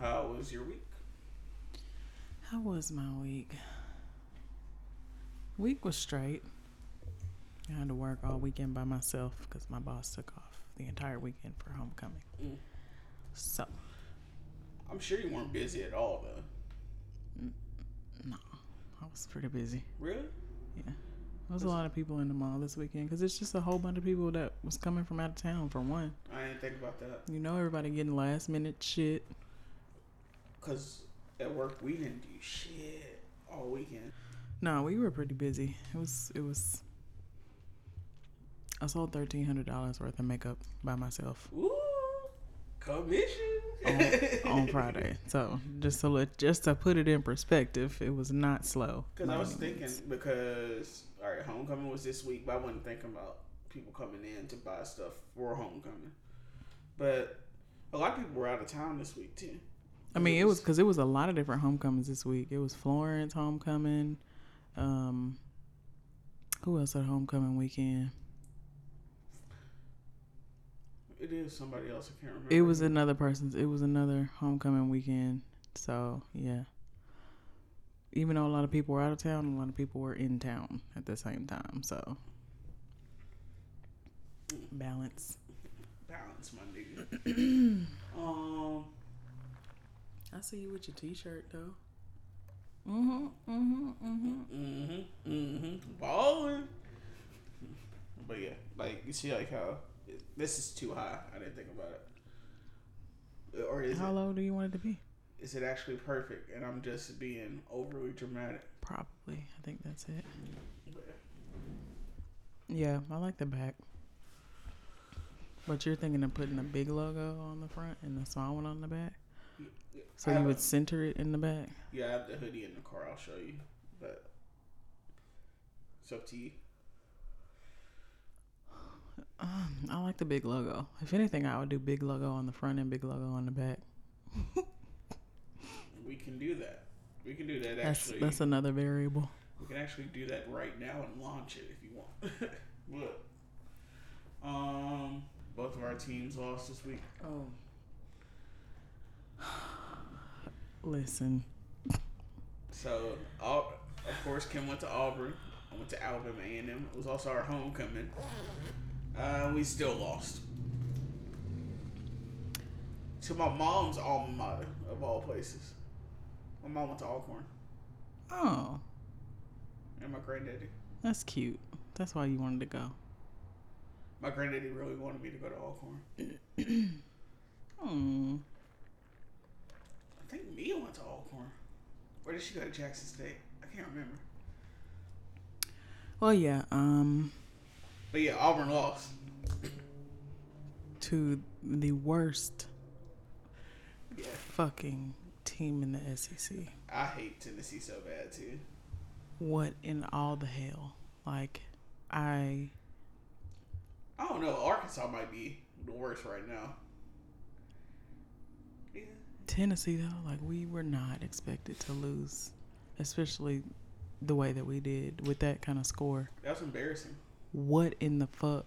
How was your week? How was my week? Week was straight. I had to work all weekend by myself because my boss took off the entire weekend for homecoming. Mm. So, I'm sure you weren't busy at all though. no, I was pretty busy. Really? Yeah. There was a lot of people in the mall this weekend because it's just a whole bunch of people that was coming from out of town for one. I didn't think about that. You know, everybody getting last minute shit. Cause at work we didn't do shit all weekend. No, we were pretty busy. It was it was. I sold thirteen hundred dollars worth of makeup by myself Ooh, commission on, on Friday. So just to let just to put it in perspective, it was not slow. Because I was thinking means. because all right, homecoming was this week, but I wasn't thinking about people coming in to buy stuff for homecoming. But a lot of people were out of town this week too. I mean, it was because it was a lot of different homecomings this week. It was Florence homecoming. Um, who else had homecoming weekend? It is somebody else. I can't remember. It was another person's. It was another homecoming weekend. So yeah. Even though a lot of people were out of town, a lot of people were in town at the same time. So balance. balance, my nigga. um, I see you with your T-shirt though. Mhm. Mhm. Mhm. mm-hmm, mm-hmm, balling. But yeah, like you see, like how this is too high. I didn't think about it. Or is How it? low do you want it to be? Is it actually perfect? And I'm just being overly dramatic. Probably. I think that's it. Yeah, I like the back. But you're thinking of putting a big logo on the front and a small one on the back? So you would a- center it in the back? Yeah, I have the hoodie in the car. I'll show you, but it's up to you. Um, I like the big logo. If anything, I would do big logo on the front and big logo on the back. We can do that. We can do that That's actually. that's another variable. We can actually do that right now and launch it if you want. Look. Um, both of our teams lost this week. Oh. Listen, So, of course, Kim went to Auburn. I went to Alabama A&M. It was also our homecoming. Uh, we still lost. To my mom's alma mater, of all places. My mom went to Alcorn. oh, And my granddaddy. that's cute. That's why you wanted to go. My granddaddy really wanted me to go to Alcorn. Hmm. I think Mia went to Alcorn. Where did she go to Jackson State? I can't remember. Well, yeah. Um, But yeah, Auburn lost. to the worst Yeah. fucking team in the SEC. I hate Tennessee so bad too. What in all the hell? Like, I I don't know. Arkansas might be the worst right now. Yeah. Tennessee though, like we were not expected to lose, especially the way that we did with that kind of score. That was embarrassing. What in the fuck?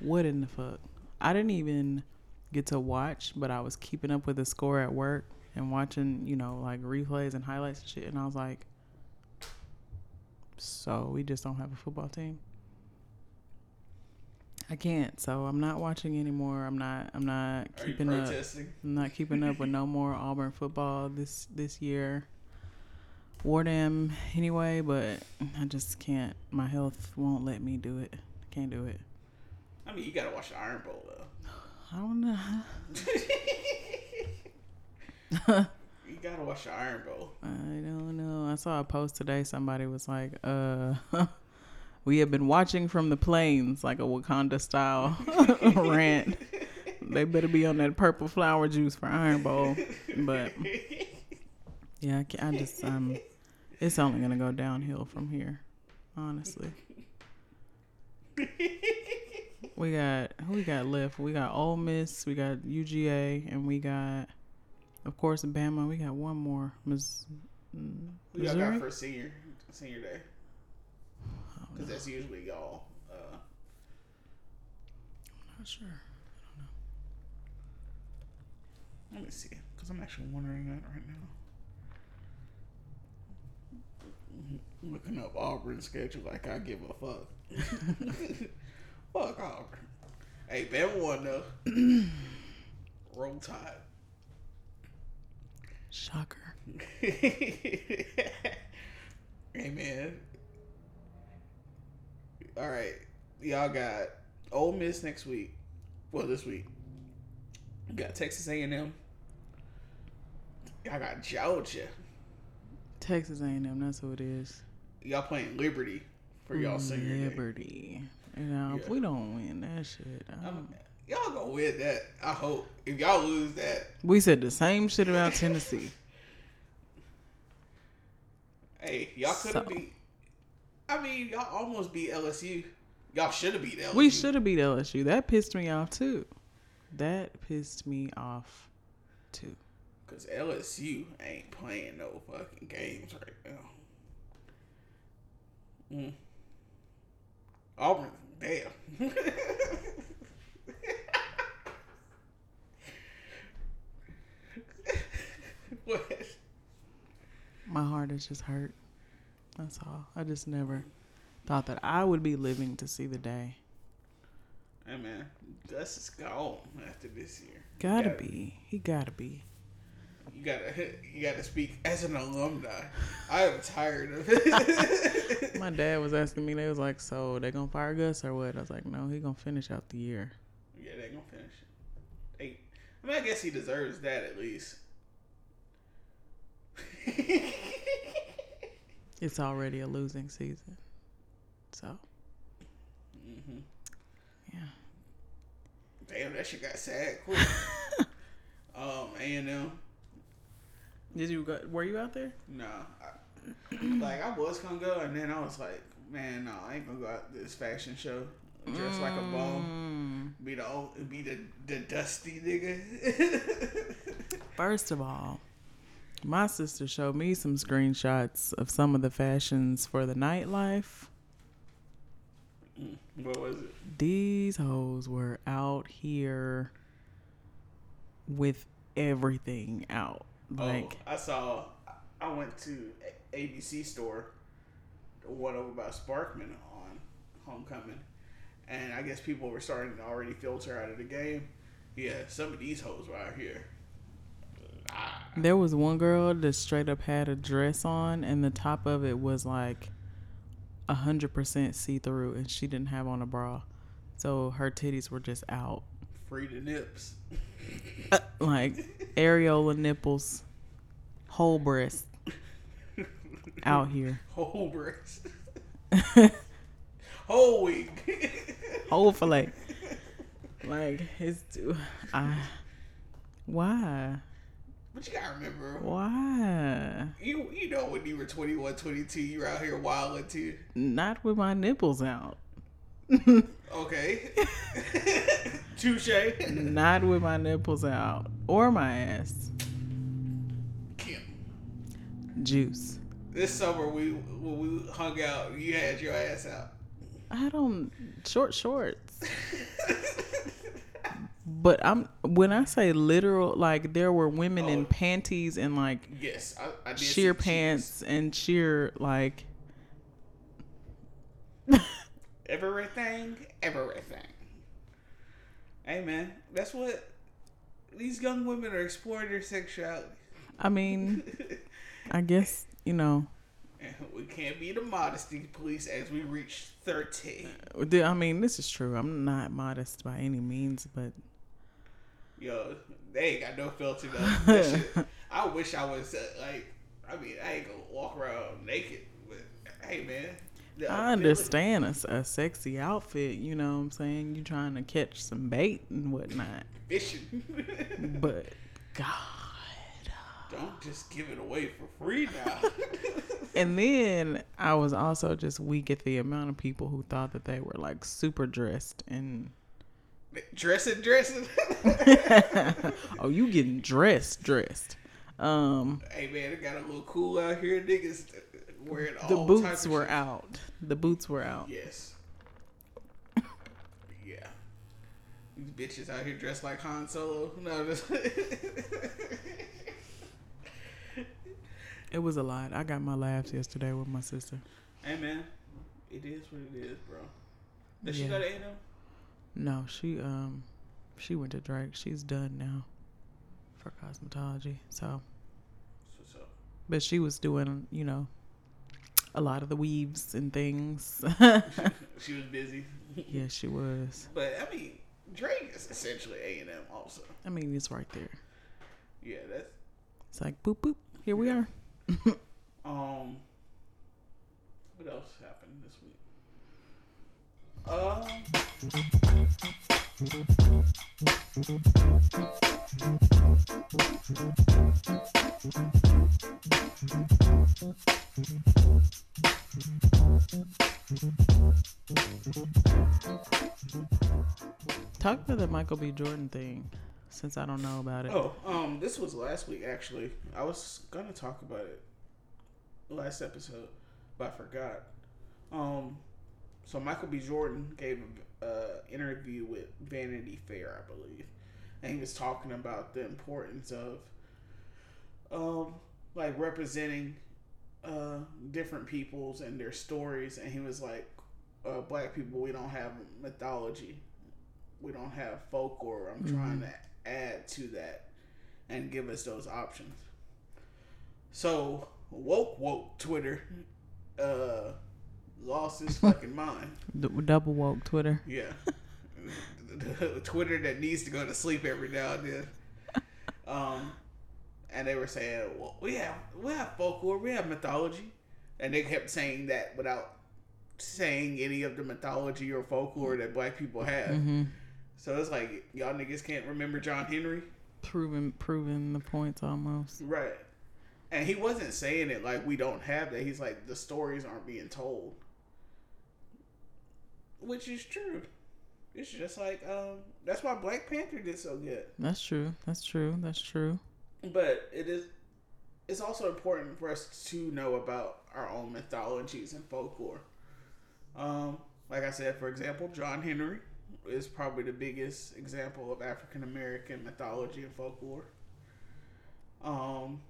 What in the fuck? I didn't even get to watch, but I was keeping up with the score at work and watching, you know, like replays and highlights and shit. And I was like, so we just don't have a football team. I can't, so I'm not watching anymore. I'm not. I'm not Are keeping up. I'm not keeping up with no more Auburn football this this year. Wore them anyway, but I just can't. My health won't let me do it. Can't do it. I mean, you gotta watch the Iron Bowl though. I don't know. you gotta watch the Iron Bowl. I don't know. I saw a post today. Somebody was like, uh, we have been watching from the plains, like a Wakanda style rant. They better be on that purple flower juice for Iron Bowl. But yeah, I, I just, um, it's only going to go downhill from here, honestly. We got, who we got left? We got Ole Miss, we got UGA, and we got, of course, Bama. We got one more. Miss, mm, Who y'all got Missouri? for senior senior day? Because that's usually y'all. Uh, I'm Not sure. I don't know. Let me see. Because I'm actually wondering that right now. Looking up Auburn's schedule like I give a fuck. fuck Auburn. Hey, Bama won though. Roll Tide. Shocker. hey man. All right, y'all got Ole Miss next week. Well, this week. You got Texas A&M. Y'all got Georgia. Texas A&M, that's who it is. Y'all playing Liberty for y'all senior. Liberty. You know, if Yeah. we don't win that shit, I'm- y'all gonna win that. I hope. If y'all lose that, we said the same shit about Tennessee. hey, y'all could have So- beat. I mean, y'all almost beat LSU. Y'all should have beat LSU. We should have beat LSU. That pissed me off too. That pissed me off too. Cause LSU ain't playing no fucking games right now. Mm. Auburn, damn. what? My heart is just hurt. That's all. I just never thought that I would be living to see the day. Hey man, Gus is gone after this year. Gotta Yeah. be. He gotta be. You gotta, you gotta speak as an alumni. I am tired of it. My dad was asking me, they was like, so they gonna fire Gus or what? I was like, no, he gonna finish out the year. yeah, they gonna finish. Hey, I mean, I guess he deserves that at least. It's already a losing season. So, hmm yeah. Damn, that shit got sad quick. um, A and M. Did you go, were you out there? No. I, like I was gonna go, and then I was like, man, no, I ain't gonna go out to this fashion show dressed like a bum. Mm. Be the old, be the the dusty nigga. First of all, my sister showed me some screenshots of some of the fashions for the nightlife. Mm, what was it? These hoes were out here with everything out. Oh, like, oh, I saw. I went to ABC store, the one over by Sparkman on homecoming, and I guess people were starting to already filter out of the game. Yeah, some of these hoes were out here. There was one girl that straight up had a dress on, and the top of it was like a hundred percent see through, and she didn't have on a bra, so her titties were just out, free the nips. Uh, like areola nipples, whole breast, out here, Whole breast. Whole wig. whole fillet. Like it's, I, why, but you gotta remember, why? you you know when you were 21, 22, you were out here wilding too. Not with my nipples out. Okay. Touche. Not with my nipples out or my ass. Kim. Juice. This summer we when we hung out, you had your ass out. I don't short shorts. But I'm when I say literal, like there were women in Oh. panties and like Yes, I, I did. sheer pants and sheer like Everything, everything. Hey man, that's what these young women are exploring their sexuality. I mean, I guess, you know, we can't be the modesty police as we reach thirteen. Uh, I mean, this is true. I'm not modest by any means, but Yo, they ain't got no filter though. Shit, wish I was uh, like. I mean, I ain't gonna walk around naked. But hey, man. the I understand a sexy outfit, you know what I'm saying? You trying to catch some bait and whatnot. Fishing. But God. Don't just give it away for free now. And then I was also just weak at the amount of people who thought that they were like super dressed and dressing, dressing. oh, you getting dressed, dressed. Um hey man, it got a little cool out here. Niggas wearing all the boots were shit. out. The boots were out. Yes. yeah. These bitches out here dressed like Han Solo. No, just It was a lot. I got my laughs yesterday with my sister. Hey man, it is what it is, bro. Does she go to A&M? No, she um she went to Drake. She's done now for cosmetology. So, but she was doing, you know, a lot of the weaves and things. She was busy. yeah, she was. But I mean, Drake is essentially A&M also. I mean, it's right there. Yeah, that's It's like boop boop. Here we are. um. What else happened? Um. Talk to the Michael B. Jordan thing, since I don't know about it. Oh, um, this was last week actually. I was gonna talk about it last episode, but I forgot. Um, so Michael B. Jordan gave a uh, interview with Vanity Fair, I believe, and he was talking about the importance of, um, like representing, uh, different peoples and their stories, and he was like, uh, black people, we don't have mythology, we don't have folklore. I'm trying to add to that and give us those options. So woke woke Twitter uh lost his fucking mind. Double woke Twitter. Yeah. Twitter that needs to go to sleep every now and then. Um and they were saying, Well, we have we have folklore, we have mythology. And they kept saying that without saying any of the mythology or folklore that black people have. Mm-hmm. So it's like y'all niggas can't remember John Henry. Proving proving the points almost. Right. And he wasn't saying it like we don't have that. He's like the stories aren't being told. Which is true. It's just like um that's why Black Panther did so good. That's true. That's true. That's true. But it is it's also important for us to know about our own mythologies and folklore. Um like I said, for example, John Henry is probably the biggest example of African American mythology and folklore. Um,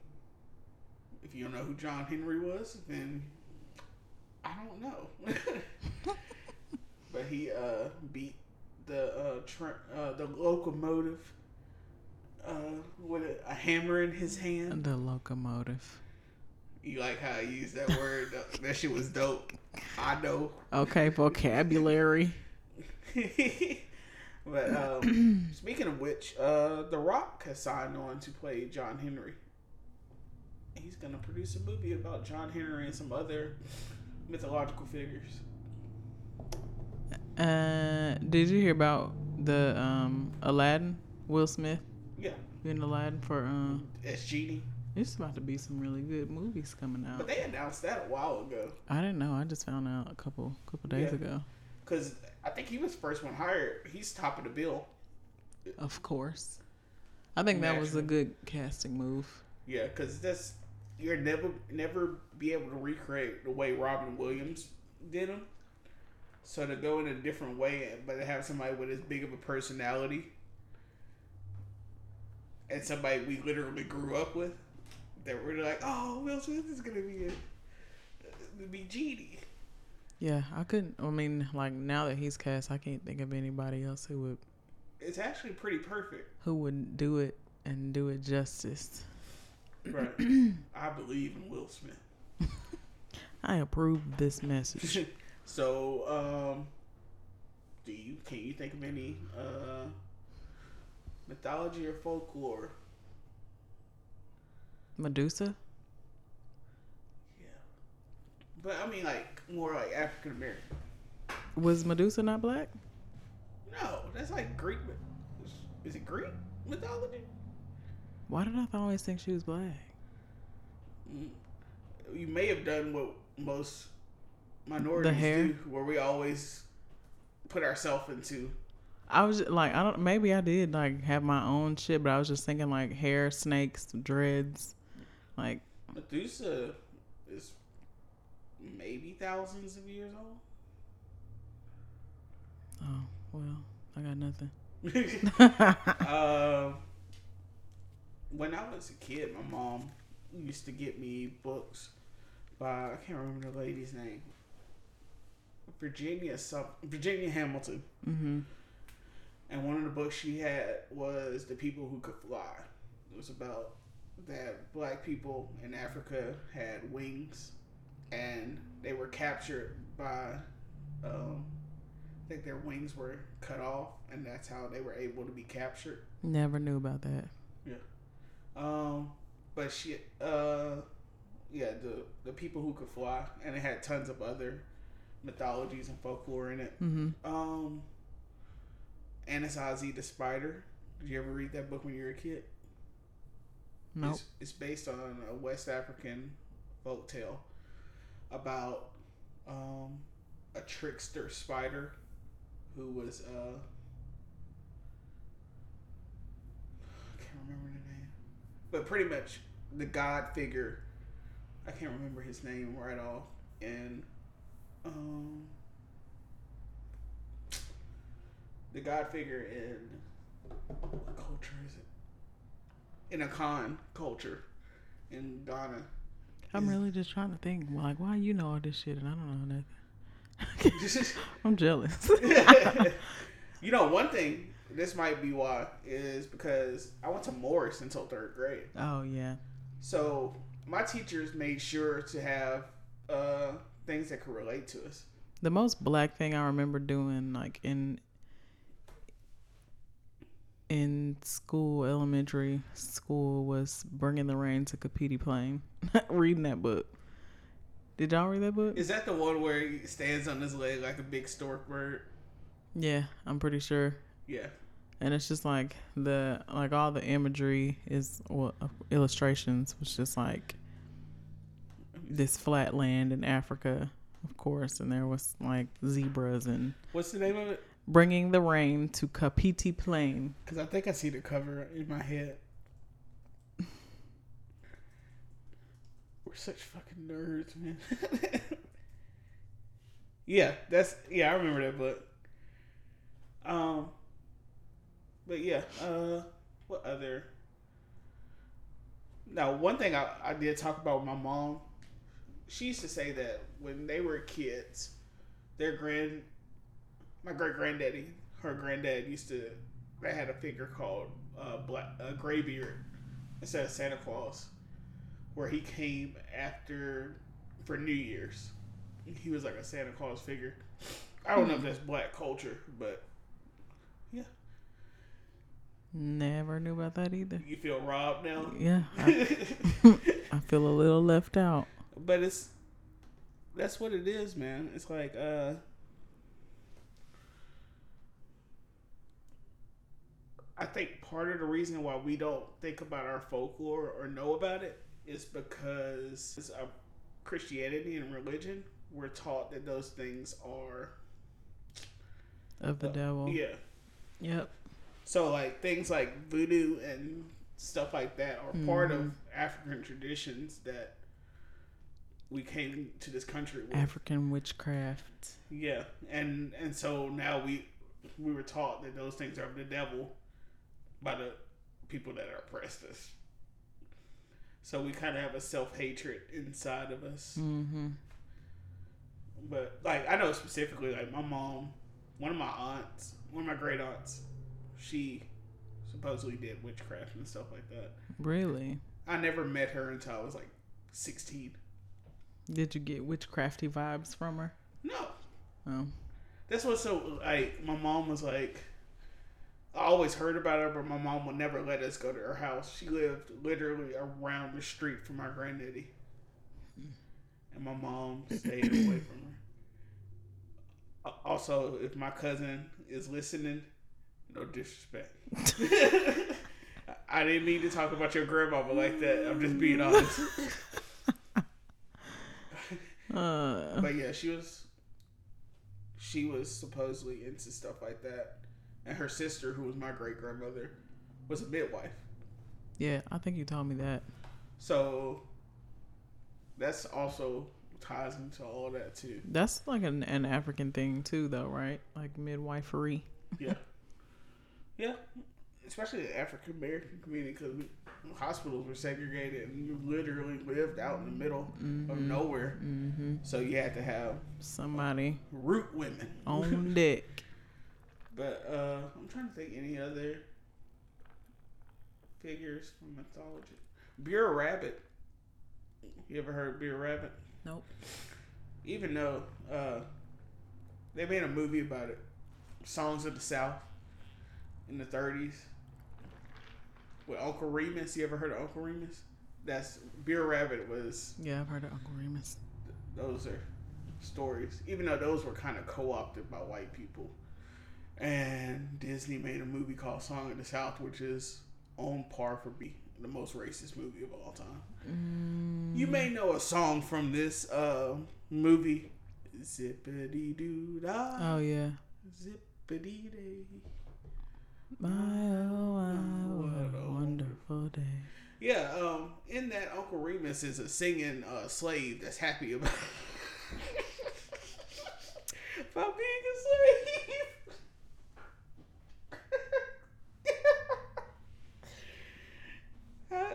if you don't know who John Henry was, then I don't know. but he uh, beat the uh, tra- uh, the locomotive uh, with a, a hammer in his hand. The locomotive. You like how I use that word? that shit was dope. I know. Okay, vocabulary. but um, speaking of which, uh, The Rock has signed on to play John Henry. He's gonna produce a movie about John Henry and some other mythological figures. Uh, did you hear about the um Aladdin? Will Smith Yeah, being Aladdin for um. as Genie. It's about to be some really good movies coming out. But they announced that a while ago. I didn't know. I just found out a couple couple days Yeah. ago. Cause I think he was the first one hired. He's top of the bill. Of course. I think that was a good casting move. Yeah, because that's you're never never be able to recreate the way Robin Williams did him. So to go in a different way, but to have somebody with as big of a personality and somebody we literally grew up with, that we're like, oh, Will Smith is gonna be a be Genie. Yeah, I couldn't. I mean, like now that he's cast, I can't think of anybody else who would It's actually pretty perfect, who would do it and do it justice. right? I believe in Will Smith. I approve this message. So, um, do you can you think of any uh, mythology or folklore Medusa. Yeah. But I mean, like more like African American. Was Medusa not black? No, that's like Greek. Is it Greek mythology? Why did I always think she was black? Mm. You may have done what most minorities hair? do, where we always put ourselves into. I was just, like, I don't. Maybe I did like have my own shit, but I was just thinking like hair, snakes, dreads, like Methuselah is maybe thousands of years old. oh well, I got nothing. um, when I was a kid, my mom used to get me books by I can't remember the lady's name. Virginia some Virginia Hamilton, hmm and one of the books she had was "The People Who Could Fly." It was about that black people in Africa had wings, and they were captured by. Um, I think their wings were cut off, and that's how they were able to be captured. Never knew about that. Yeah. Um, but she, uh, yeah, the the people who could fly, and it had tons of other mythologies and folklore in it. hmm Um, Anansi the spider. Did you ever read that book when you were a kid? Nope. It's, it's based on a West African folk tale about um, a trickster spider who was uh, I can't remember the name, but pretty much the god figure. I can't remember his name right off, and um, the god figure in what culture is it? In Akan culture in Ghana. I'm Is- really just trying to think. Like, why you know all this shit and I don't know nothing. I'm jealous. you know, one thing, this might be why, is because I went to Morris until third grade. oh yeah. So my teachers made sure to have uh, things that could relate to us. The most black thing I remember doing, like in in school, elementary school, was bringing the rain to Kapiti Plain, reading that book. Did y'all read that book? Is that the one where he stands on his leg like a big stork bird? Yeah, I'm pretty sure. Yeah. And it's just like the like all the imagery is well, illustrations was just like this flat land in Africa, of course, and there was like zebras and What's the name of it? bringing the rain to Kapiti Plain. Because I think I see the cover in my head. We're such fucking nerds, man. yeah, that's yeah. I remember that book. Um, but yeah. Uh, what other? Now, one thing I, I did talk about with my mom. She used to say that when they were kids, their grand, my great granddaddy, her granddad used to they had a figure called uh, Black uh, Graybeard instead of Santa Claus, where he came after for New Year's. He was like a Santa Claus figure. I don't know if that's black culture, but yeah. Never knew about that either. you feel robbed now. Yeah, I, I feel a little left out. But it's that's what it is, man. It's like uh I think part of the reason why we don't think about our folklore or know about it is because a Christianity and religion, we're taught that those things are Of the devil. yeah. Yep. So like things like voodoo and stuff like that are part of Mhm. African traditions that we came to this country with. African witchcraft. Yeah, and and so now we we were taught that those things are of the devil by the people that oppressed us. So we kind of have a self hatred inside of us. Mm-hmm. But like I know specifically, like my mom, one of my aunts, one of my great aunts, she supposedly did witchcraft and stuff like that. Really? I never met her until I was like sixteen. Did you get witchcrafty vibes from her? No, Oh. That's what's so like. My mom was like, I always heard about her, but my mom would never let us go to her house. She lived literally around the street from my granddaddy, and my mom stayed away from her. Also, if my cousin is listening, no disrespect. I didn't mean to talk about your grandmama like that. I'm just being honest. Uh, But yeah, she was she was supposedly into stuff like that. And her sister, who was my great grandmother, was a midwife. yeah, I think you told me that. So that's also ties into all that too. That's like an, an African thing too, though, right? Like midwifery. Yeah. yeah. Especially the African American community because hospitals were segregated and you literally lived out in the middle of nowhere. Mm-hmm. So you had to have Somebody root women. on deck. But uh, I'm trying to think any other figures from mythology. Br'er Rabbit. You ever heard Br'er Rabbit? Nope. Even though uh, they made a movie about it, Songs of the South, in the 30s, with Uncle Remus. You ever heard of Uncle Remus? That's Br'er Rabbit was Yeah, I've heard of Uncle Remus. those are stories, even though those were kind of co-opted by white people. And Disney made a movie called Song of the South, which is on par for be the most racist movie of all time. Mm, You may know a song from this uh, movie, Zippity Doo Dah, oh yeah. Zippity Day. My oh, my, What a a wonderful day. Yeah, um, in that Uncle Remus is a singing uh, slave that's happy about about being a slave. Uh,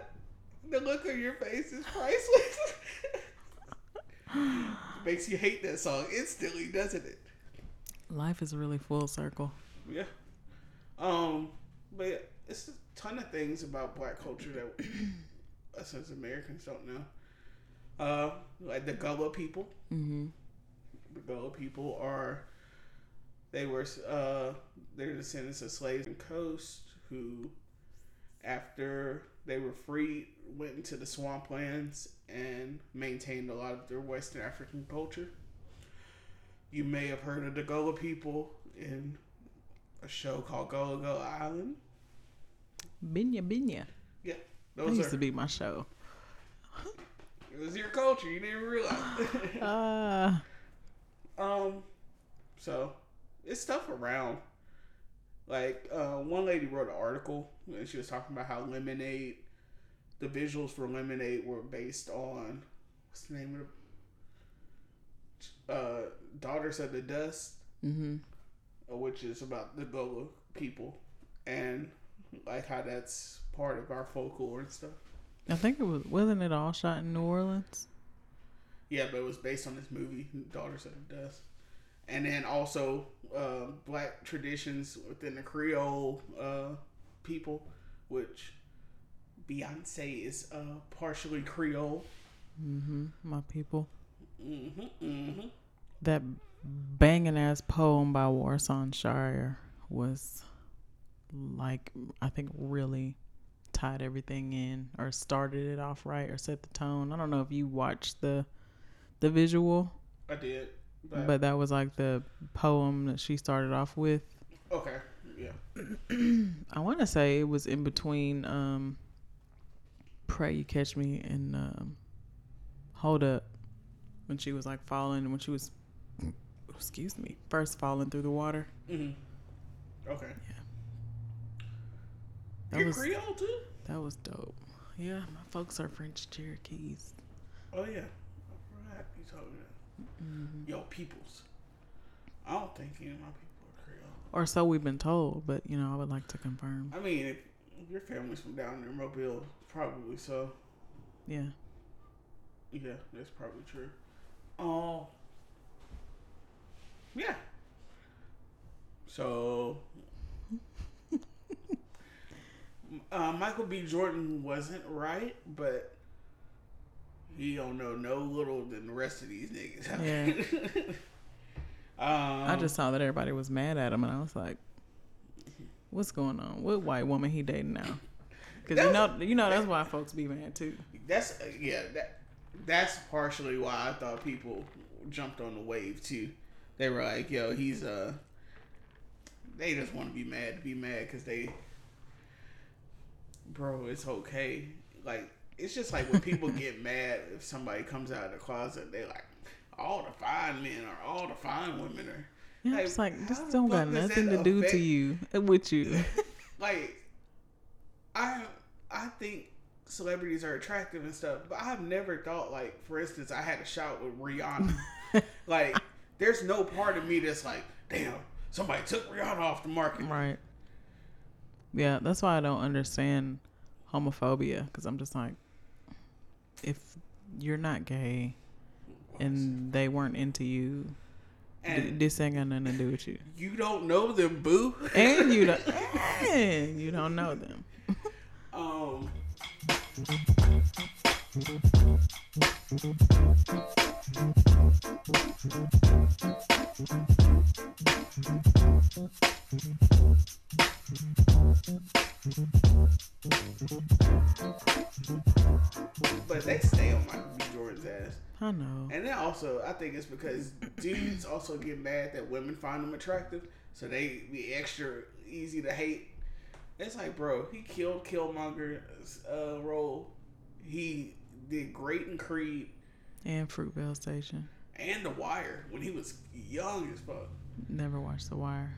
the look on your face is priceless. Makes you hate that song instantly, doesn't it? Life is really full circle. Yeah. Um, but it's a ton of things about black culture that us as Americans don't know. Uh, like the Gullah people. Mm-hmm. The Gullah people are they were uh they're descendants of slaves in coast who after they were freed went into the swamplands and maintained a lot of their Western African culture. You may have heard of the Gullah people in a show called Gullah Gullah Island. Binyah Binyah. Yeah, That those used to be my show. It was your culture. You didn't realize. Uh, Um, so it's stuff around. Like uh, one lady wrote an article and she was talking about how Lemonade, the visuals for Lemonade were based on what's the name of the uh, Daughters of the Dust, mm-hmm. Which is about the Gullah people and like how that's part of our folklore and stuff. I think it was wasn't it all shot in New Orleans? Yeah, but it was based on this movie, Daughters of the Dust. And then also uh, black traditions within the Creole uh, people, which Beyonce is uh, partially Creole. Mm-hmm. My people. hmm hmm That banging ass poem by Warsan Shire was like I think really tied everything in or started it off right or set the tone. I don't know if you watched the the visual, I did. But, but that was like the poem that she started off with. okay, yeah. I want to say it was in between um Pray You Catch Me and um Hold Up when she was like falling when she was excuse me, first falling through the water. hmm Okay. That You're was Creole too? that was dope. Yeah, my folks are French Cherokees. Oh, yeah. Right. You told me that. Mm-hmm. Yo, peoples. I don't think any of my people are Creole. Or so we've been told, but you know, I would like to confirm. I mean, if your family's from down there, Mobile, probably so. Yeah. Yeah, that's probably true. Oh, yeah. So, uh, Michael B. Jordan wasn't right, but he don't know no little than the rest of these niggas. Yeah. um, I just saw that everybody was mad at him and I was like, What's going on? What white woman he dating now? Because you know, you know that's why folks be mad too. That's uh, yeah. That that's partially why I thought people jumped on the wave too. They were like, "Yo, he's uh." They just want to be mad to be mad because they, bro, it's okay. Like it's just like when people get mad if somebody comes out of the closet, they like all the fine men or all the fine women are. Yeah, Like, it's like this don't got nothing to do to you uh, with you. like I I think celebrities are attractive and stuff, but I've never thought like for instance I had a shot with Rihanna. like there's no part of me that's like, damn, somebody took Rihanna off the market. right. Yeah, that's why I don't understand homophobia because I'm just like, if you're not gay and they weren't into you, And this ain't got nothing to do with you. you don't know them, boo. And you don't, and you don't know them. um But they stay on Michael B. Jordan's ass. I know. And then also, I think it's because dudes also get mad that women find them attractive, so they be extra easy to hate. It's like, bro, he killed Killmonger's uh, role. He did great in Creed And Fruitvale Station. And The Wire when he was young as fuck. Never watched The Wire.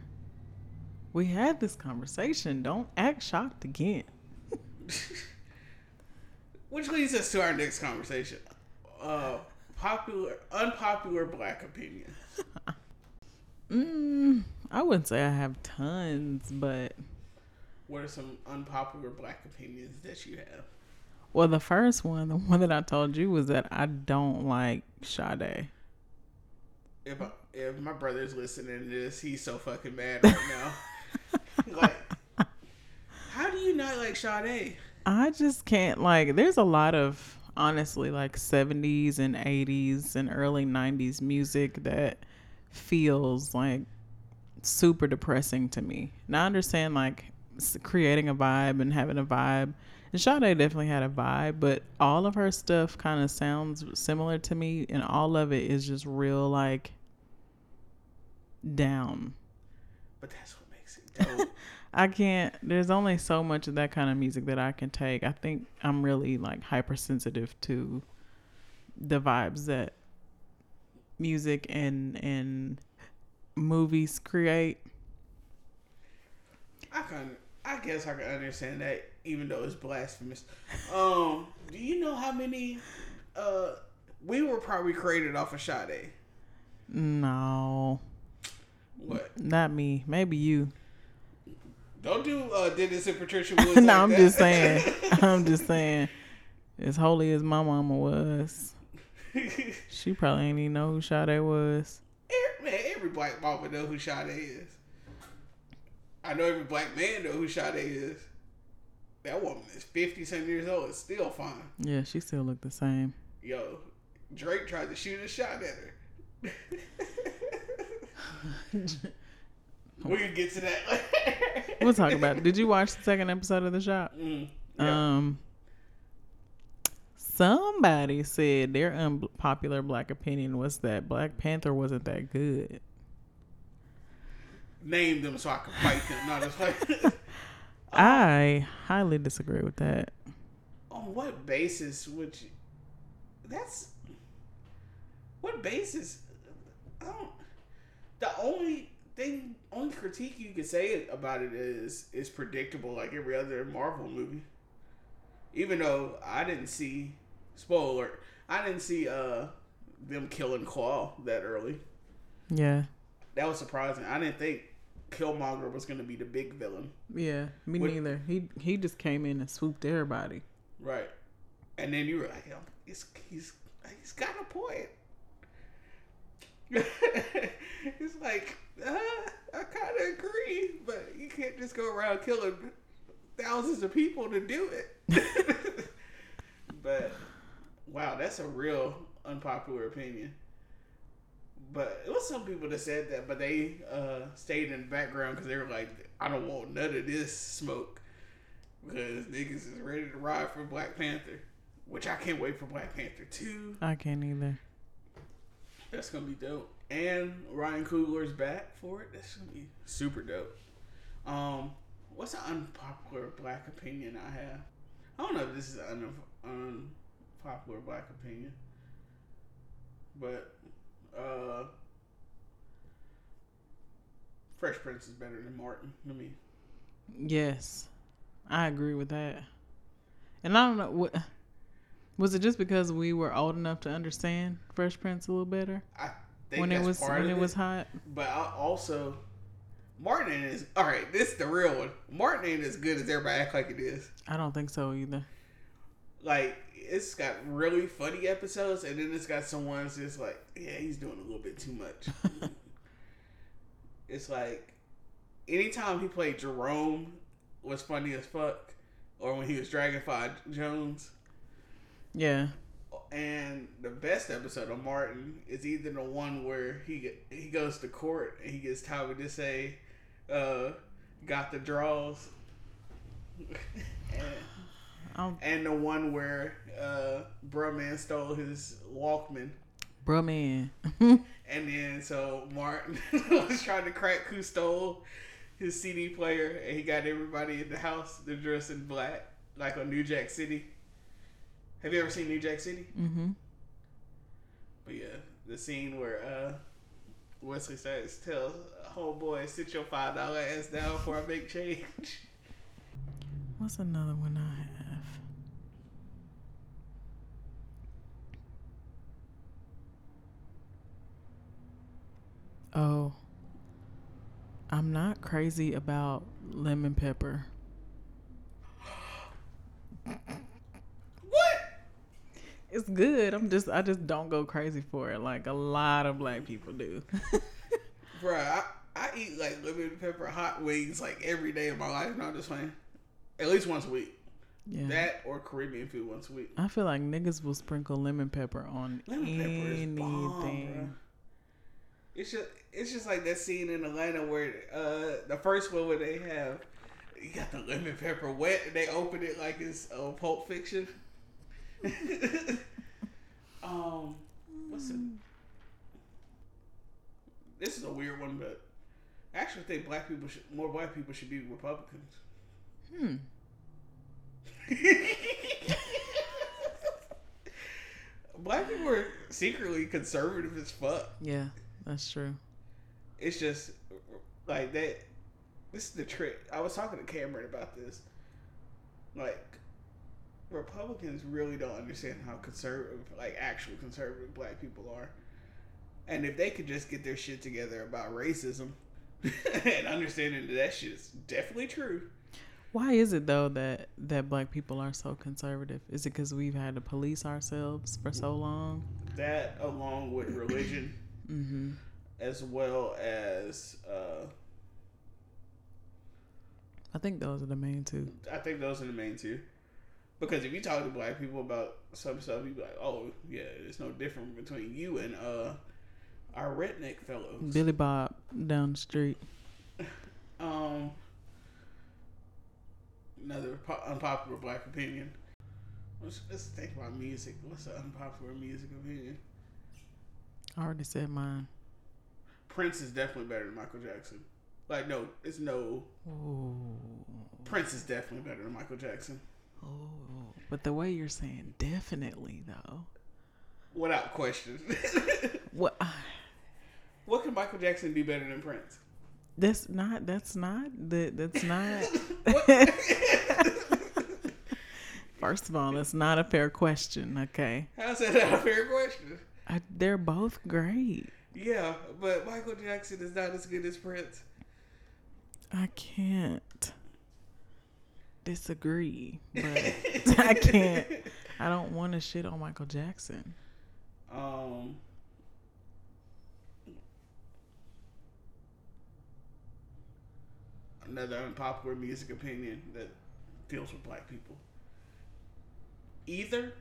We had this conversation. Don't act shocked again. Which leads us to our next conversation. Uh, popular, unpopular black opinion. Mm, I wouldn't say I have tons, but What are some unpopular black opinions that you have? well, the first one, the one that I told you, was that I don't like Sade. If I, if my brother's listening to this, he's so fucking mad right now. like, how do you not like Sade? I just can't like. There's a lot of honestly like 70s and 80s and early 90s music that feels like super depressing to me. Now I understand like creating a vibe and having a vibe. And Sade definitely had a vibe, but all of her stuff kind of sounds similar to me, and all of it is just real like down. But that's what makes it dope. I can't. There's only so much of that kind of music that I can take. I think I'm really like hypersensitive to the vibes that music and and movies create. I can, I guess I can understand that, even though it's blasphemous. Um, do you know how many? Uh, we were probably created off of Sade. No, What? not me. Maybe you. Don't do uh, Dennis and Patricia Woods. no, like I'm that. just saying. I'm just saying. As holy as my mama was, she probably ain't even know who Sade was. Every, man, every black mama know who Sade is. I know every black man know who Sade is. That woman is 50 something years old. It's still fine. Yeah, she still looked the same. Yo, Drake tried to shoot a shot at her. we can get to that. We'll talk about it. Did you watch the second episode of the shop? Mm, yeah. Um, somebody said their unpopular black opinion was that Black Panther wasn't that good. Name them so I can fight them. No, that's like. I highly disagree with that. On what basis would you? That's. What basis? I don't. The only thing, only critique you could say about it is is predictable, like every other Marvel movie. Even though I didn't see, spoiler, alert, I didn't see uh them killing Klaue that early. Yeah, That was surprising. I didn't think Killmonger was going to be the big villain. yeah, me neither. He he just came in and swooped everybody. Right. And then you were like, "Yo, he's he's he's got a point. it's like, uh, I kind of agree, but you can't just go around killing thousands of people to do it. but wow, that's a real unpopular opinion. But it was some people that said that, but they uh, stayed in the background because they were like, I don't want none of this smoke because niggas is ready to ride for Black Panther, which I can't wait for Black Panther 2. I can't either. That's gonna be dope. And Ryan Coogler's back for it. That's gonna be super dope. Um, what's an unpopular black opinion I have? I don't know if this is an un- unpopular black opinion, but uh, Fresh Prince is better than Martin to me. Yes, I agree with that. And I don't know what was it just because we were old enough to understand Fresh Prince a little better I think when it was when it was hot. But I also, Martin is all right. This is the real one. Martin ain't as good as everybody act like it is. I don't think so either. Like it's got really funny episodes, and then it's got some ones that's like, yeah, he's doing a little bit too much. it's like anytime he played Jerome was funny as fuck, or when he was Dragonfly Jones. Yeah, And the best episode of Martin is either the one where he he goes to court and he gets Tommy to say, uh, "Got the draws," and, I'm, and the one where uh, Bruh Man stole his Walkman, bruh man. and then so Martin was trying to crack who stole his CD player, and he got everybody in the house to dress in black, like on New Jack City. Have you ever seen New Jack City? hmm But yeah, the scene where uh, Wesley Snipes tells homeboy, "Sit your five dollar ass down before I make change." What's another one I have? Oh, I'm not crazy about lemon pepper. what? It's good. I'm just I just don't go crazy for it like a lot of black people do. Bruh, I, I eat like lemon pepper hot wings like every day of my life. Not just playing. At least once a week. yeah. That or Caribbean food once a week. I feel like niggas will sprinkle lemon pepper on Lemon pepper is anything. bomb. It's just it's just like that scene in Atlanta where uh the first one where they have you got the lemon pepper wet and they open it like it's uh, Pulp Fiction. um, what's it? This is a weird one, but I actually think black people should more black people should be Republicans. Hmm. black people are secretly conservative as fuck. Yeah, that's true. it's just like that. This is the trick. I was talking to Cameron about this. Like, Republicans really don't understand how conservative, like actual conservative black people are. And if they could just get their shit together about racism and understanding that that shit is definitely true. Why is it though that that black people are so conservative? Is it because we've had to police ourselves for so long? That, along with religion, Mm-hmm. as well as, uh, I think those are the main two. I think those are the main two. Because if you talk to black people about some stuff, you be like, "Oh, yeah, there's no difference between you and uh our redneck fellows." Billy Bob down the street. Um, another po- unpopular black opinion. Let's, let's think about music. What's an unpopular music opinion? I already said mine. Prince is definitely better than Michael Jackson. Like, no, it's no. Oh, Prince is definitely better than Michael Jackson, oh. But the way you're saying definitely though. without question. What? what can Michael Jackson do better than Prince? That's not. That's not. That. That's not. First of all, that's not a fair question. Okay, How's that not a fair question? I, they're both great. Yeah, but Michael Jackson is not as good as Prince. I can't disagree, but I can't. I don't want to shit on Michael Jackson. Um. Another unpopular music opinion that deals with black people. Either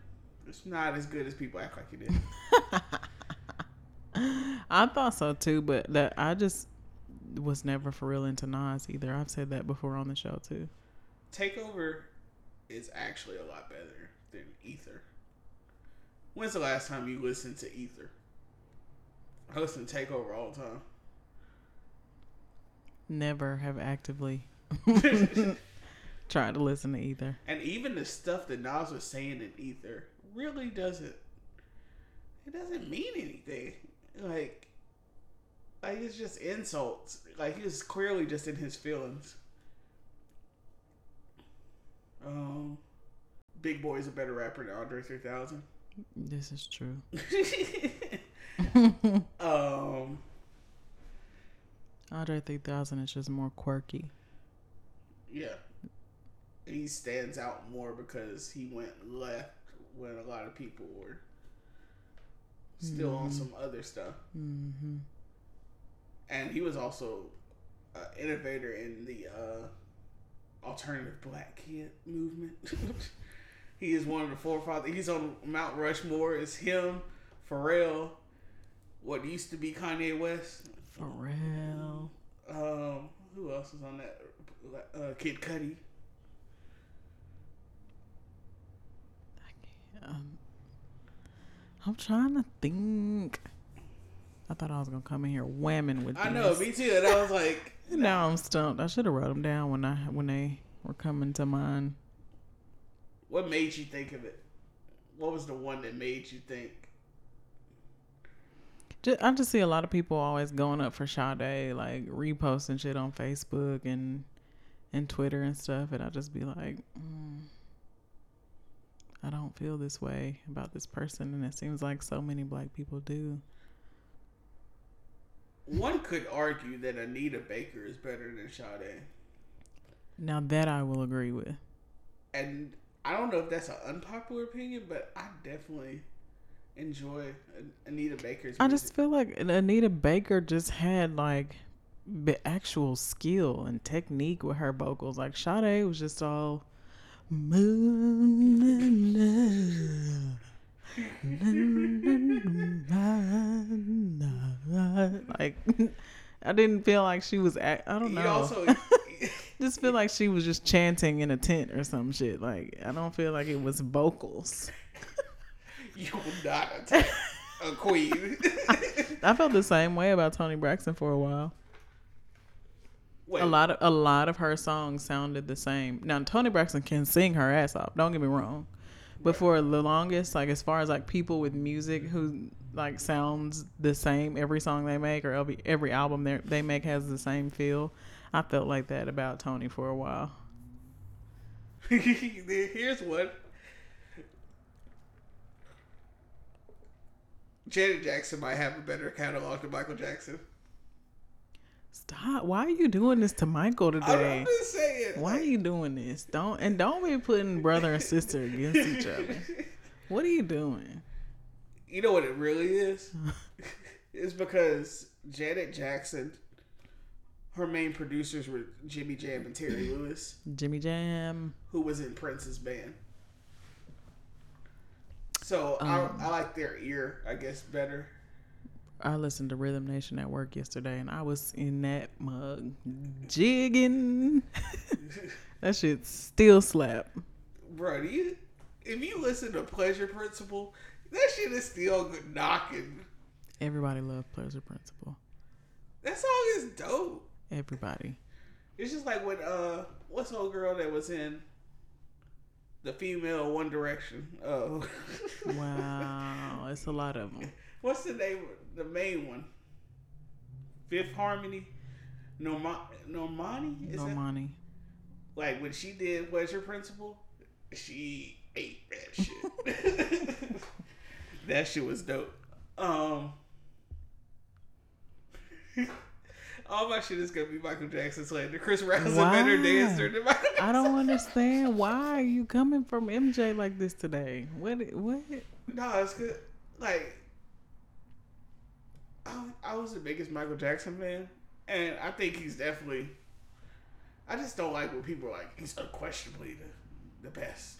it's not as good as people act like it is. I thought so too, but that I just was never for real into Nas either. I've said that before on the show too. Takeover is actually a lot better than Ether. When's the last time you listened to Ether? I listen to Takeover all the time. Never have actively tried to listen to either. And even the stuff that Nas was saying in Ether really doesn't it doesn't mean anything. Like like it's just insults. Like he's clearly just in his feelings. Um Big Boi is a better rapper than Andre 3000. This is true. um Andre 3000 is just more quirky. yeah. He stands out more because he went left when a lot of people were still on some other stuff. Mm-hmm. and he was also an innovator in the uh, alternative black kid movement. he is one of the forefathers. He's on Mount Rushmore. It's him, Pharrell, what used to be Kanye West. Pharrell. Um, who else is on that? Uh, Kid Cudi. Um, I'm trying to think. I thought I was gonna come in here whamming with. I know, me too. And I was like, Now I'm stumped. I should have wrote them down when I when they were coming to mind. what made you think of it? What was the one that made you think? Just, I just see a lot of people always going up for Sade, like reposting shit on Facebook and and Twitter and stuff, and I just be like, mm, I don't feel this way about this person, and it seems like so many black people do. One could argue that Anita Baker is better than Sade. Now that I will agree with. and I don't know if that's an unpopular opinion, but I definitely enjoy Anita Baker's. I just feel like Anita Baker just had like the actual skill and technique with her vocals. Like Sade was just all like I didn't feel like she was act- I don't know. also just feel like she was just chanting in a tent or some shit. Like I don't feel like it was vocals. you will not attack a queen. I felt the same way about Toni Braxton for a while. Wait, A lot of a lot of her songs sounded the same. Now Toni Braxton can sing her ass off. Don't get me wrong, but for the longest, like as far as like people with music who like sounds the same every song they make or every every album they they make has the same feel. I felt like that about Toni for a while. Here's what. Janet Jackson might have a better catalog than Michael Jackson. Stop! Why are you doing this to Michael I'm today? just saying. Why are you doing this? Don't and don't be putting brother and sister against each other. What are you doing? You know what it really is? it's because Janet Jackson, her main producers were Jimmy Jam and Terry Lewis, Jimmy Jam. who was in Prince's band. So Um. I, I like their ear, I guess, better. I listened to Rhythm Nation at work yesterday, and I was in that mug jigging. that shit still slap. Bro, do you, if you listen to Pleasure Principle, that shit is still good knocking. Everybody loved Pleasure Principle. That song is dope. Everybody. It's just like when uh, what's old girl that was in the female One Direction? Oh, Wow, it's a lot of them. what's the name? The main one, Fifth Harmony, Norma, Normani. Is that Normani. like when she did Pleasure Principle? She ate that shit. that shit was dope. Um. All my shit is gonna be Michael Jackson slander. Chris Brown's a better dancer than Michael Jackson. I don't understand why are you coming from MJ like this today. What? What? No, it's good. Like, I, I was the biggest Michael Jackson fan, and I think he's definitely. I just don't like when people are like he's unquestionably the, the best.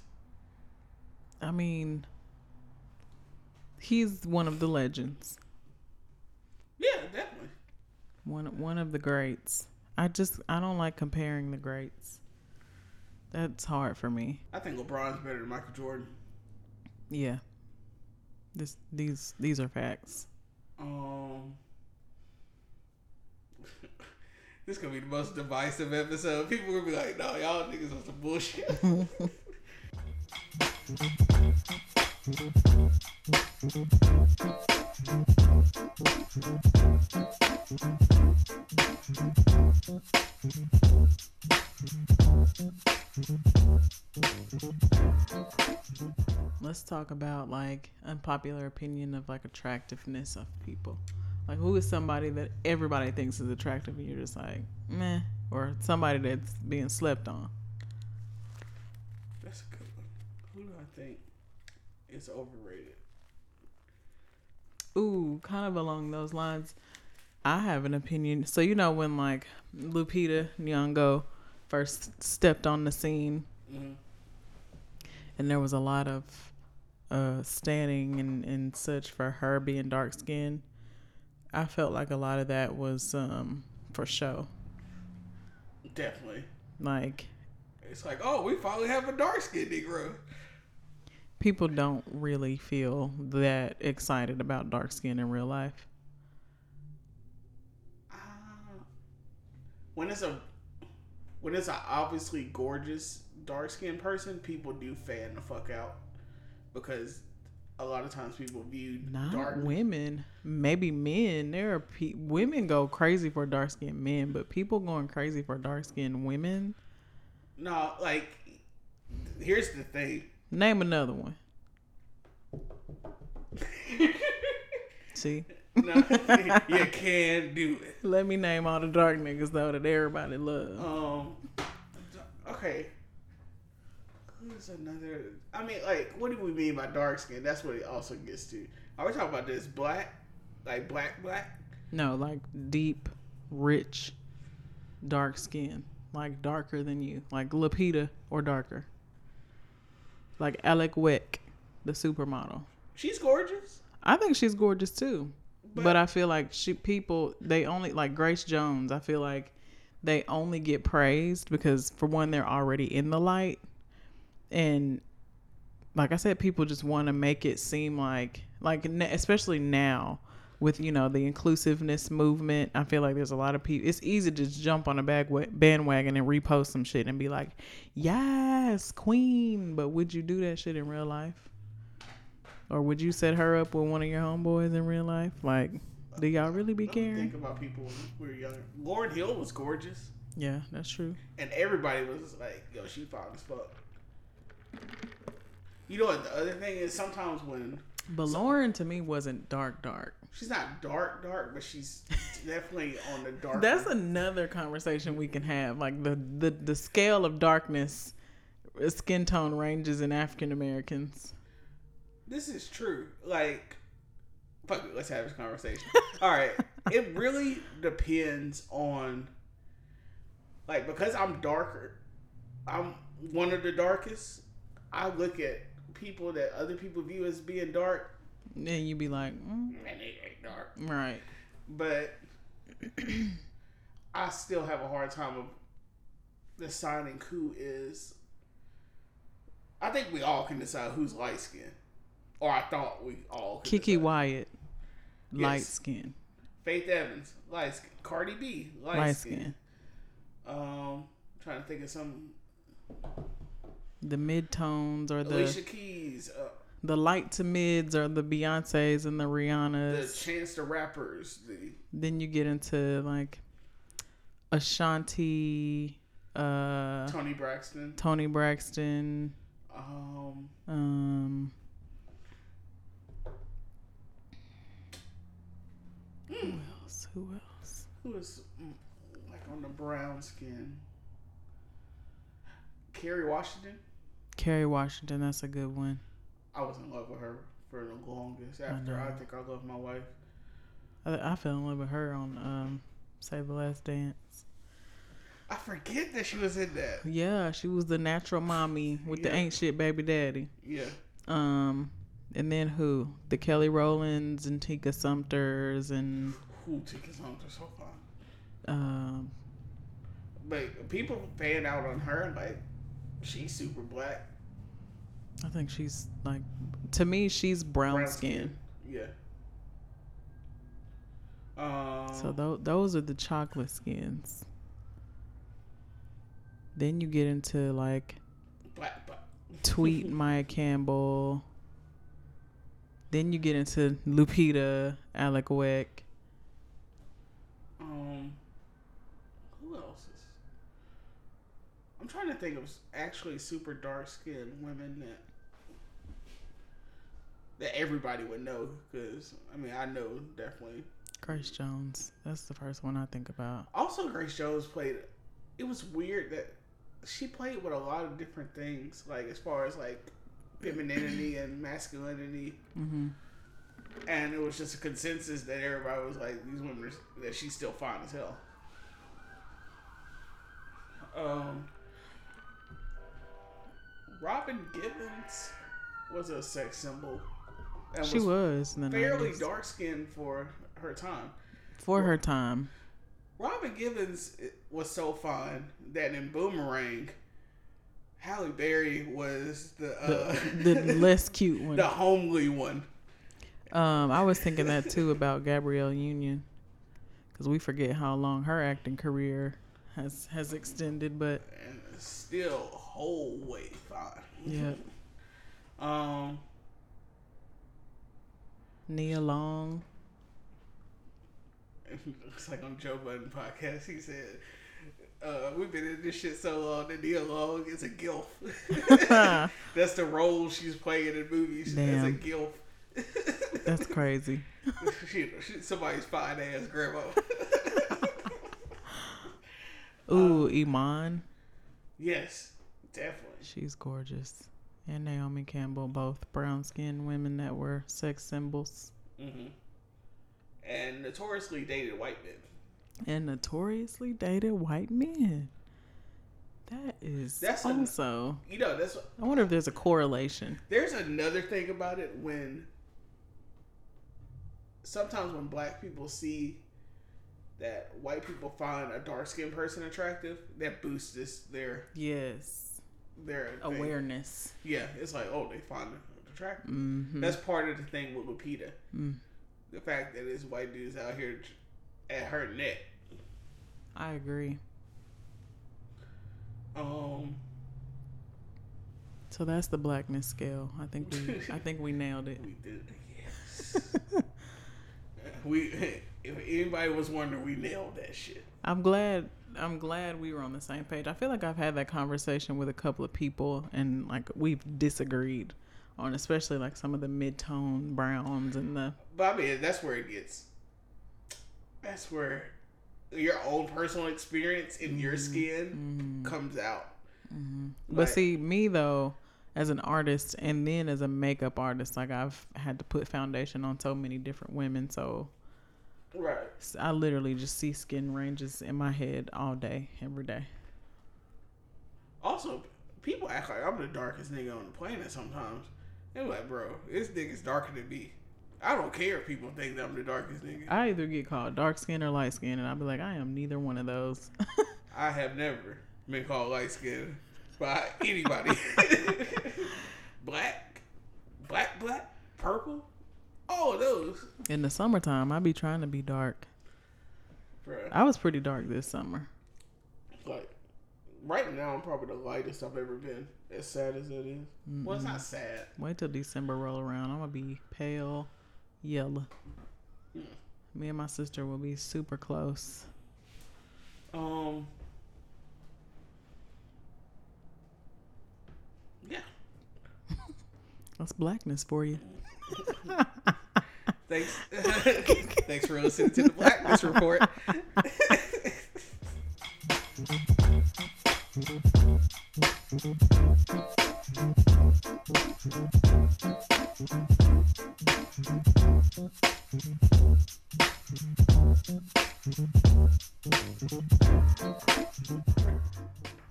I mean, he's one of the legends. Yeah, definitely. One one of the greats. I just I don't like comparing the greats. That's hard for me. I think LeBron's better than Michael Jordan. Yeah. This these these are facts. Um, this gonna be the most divisive episode. People gonna be like, "No, y'all niggas on some bullshit." Let's talk about like unpopular opinion of like attractiveness of people. Like who is somebody that everybody thinks is attractive and you're just like, meh, or somebody that's being slept on. That's a good one. Who do I think is overrated? Ooh, kind of along those lines. I have an opinion. So you know when like Lupita Nyong'o first stepped on the scene, Mm-hmm. and there was a lot of uh standing and, and such for her being dark skinned. I felt like a lot of that was um for show. Definitely. Like It's like, oh, we finally have a dark skinned Negro. People don't really feel that excited about dark skin in real life. Uh, when it's a when it's an obviously gorgeous dark skinned person, people do fan the fuck out because a lot of times people view Not dark women, maybe men. There are pe- women go crazy for dark skinned men, but people going crazy for dark skinned women. No, like here's the thing. Name another one. See, No, you can't do it. let me name all the dark niggas though that everybody love. Um. Okay. Who's another? I mean, like, what do we mean by dark skin? That's what it also gets to. Are we talking about this black, like black, black? No, like deep, rich, dark skin, like darker than you, like Lupita or darker, like Alek Wek, the supermodel. She's gorgeous. I think she's gorgeous too. But, But- I feel like she people they only like Grace Jones. I feel like they only get praised because for one they're already in the light, and like I said, people just want to make it seem like like especially now with you know the inclusiveness movement. I feel like there's a lot of people. It's easy to just jump on a bag bandwagon and repost some shit and be like, "Yes, queen." But would you do that shit in real life? Or would you set her up with one of your homeboys in real life? Like, do y'all really be caring? Think about people when we were younger. Lauryn Hill was gorgeous, Yeah, that's true. and everybody was like, "Yo, she fine as fuck." You know what? The other thing is sometimes when But Lauryn to me wasn't dark, dark. She's not dark, dark, but she's definitely on the dark. That's another conversation we can have. Like the the, the scale of darkness, uh, skin tone ranges in African Americans. This is true. Like, fuck it, let's have this conversation. All right. It really depends on, like, because I'm darker, I'm one of the darkest. I look at people that other people view as being dark, Then you'd be like, mm, and they ain't dark. right. But I still have a hard time of deciding who is. I think we all can decide who's light skinned. Or I thought we all could Kiki decide. Wyatt, light skin, Faith Evans, light skin. Cardi B, light, light skin. skin. Um, trying to think of some. The mid tones or the Alicia Keys, uh, the light to mids or the Beyonces and the the Rihannas. Chance the Rappers, the then you get into like Ashanti, uh, Toni Braxton. Toni Braxton, Um, um, who else? Who else? who is mm, like on the brown skin? Kerry Washington. Kerry Washington. That's a good one. I was in love with her for the longest. After I, know. think I loved my wife. I, I fell in love with her on um, Save the Last Dance. I forget that she was in that. Yeah, she was the natural mommy with the Yeah. ain't shit baby daddy. Yeah. Um, and then who? The Kelly Rowlands and Tika Sumpters and Who home to so far? Um, But people fan out on her like she's super black. I think she's like, to me, she's brown, brown skin. Yeah. Um, So tho- those are the chocolate skins. Then you get into like black, black. Tweet Maya Campbell. Then you get into Lupita Alek Wek. Um, who else is? I'm trying to think of actually super dark skinned women that that everybody would know because I mean I know definitely. Grace Jones. That's the first one I think about. Also, Grace Jones played. It was weird that she played with a lot of different things, like as far as like femininity and masculinity. hmm and it was just a consensus that everybody was like, these women are, that she's still fine as hell. Um, Robin Givens was a sex symbol. And She was the fairly 90s. dark skinned for her time. For her time. Robin Givens was so fine that in Boomerang, Halle Berry was the uh, The, the less cute one. the homely one. Um, I was thinking that too about Gabrielle Union. Because we forget how long her acting career has has extended, but and still whole way fine. yeah, Um, Nia Long. it's like on Joe Budden podcast. He said, uh, "We've been in this shit so long that Nia Long is a gilf. That's the role she's playing in movies as a Damn. gilf. That's crazy. she, she, somebody's fine ass grandma. Ooh, Iman. yes, definitely. She's gorgeous. And Naomi Campbell, both brown skinned women that were sex symbols. hmm And notoriously dated white men. And notoriously dated white men. That is That's also. You know, that's I wonder if there's a correlation. There's another thing about it when sometimes when black people see that white people find a dark skinned person attractive, that boosts this their Yes. Their thing. Awareness. Yeah, it's like oh they find it attractive. hmm That's part of the thing with Lupita. Mm. The fact that this white dude's out here at her neck. I agree. Um, So that's the blackness scale. I think we I think we nailed it. we did yes. we if anybody was wondering, we nailed that shit. I'm glad I'm glad we were on the same page. I feel like I've had that conversation with a couple of people and like we've disagreed on especially like some of the mid-tone browns and the But I mean, that's where it gets. That's where your own personal experience in your mm-hmm. skin mm-hmm. comes out. Mm-hmm. But Like- see, me though, as an artist and then as a makeup artist, like I've had to put foundation on so many different women, so Right. s- I literally just see skin ranges in my head all day, every day. Also, people act like I'm the darkest nigga on the planet sometimes. They're like, bro, this nigga's darker than me. I don't care if people think that I'm the darkest nigga. I either get called dark skin or light skin, and I'll be like, I am neither one of those. I have never been called light skin by anybody. black, black, black, purple, of those. in the summertime, I be trying to be dark. Bruh. I was pretty dark this summer. Like right now, I'm probably the lightest I've ever been. As sad as it is. Well, it's not sad. Wait till December roll around. I'm gonna be pale yellow. Mm. Me and my sister will be super close. Um. Yeah. That's blackness for you. Thanks. Thanks for listening to the Blackness Report.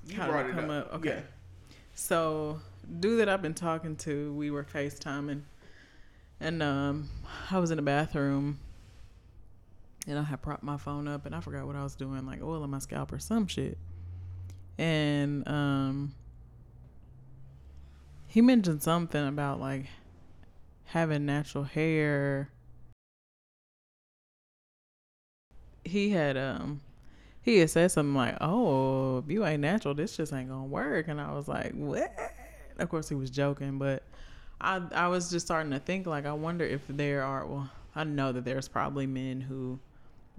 You How brought it come up. up? Okay. Yeah. So, dude that I've been talking to, we were FaceTiming, and um, I was in the bathroom, and I had propped my phone up and I forgot what I was doing, like oiling my scalp or some shit. And um he mentioned something about like having natural hair. He had um he had said something like, "Oh, if you ain't natural, this just ain't gonna work." And I was like, "What?" Of course, he was joking, but I I was just starting to think like, I wonder if there are. Well, I know that there's probably men who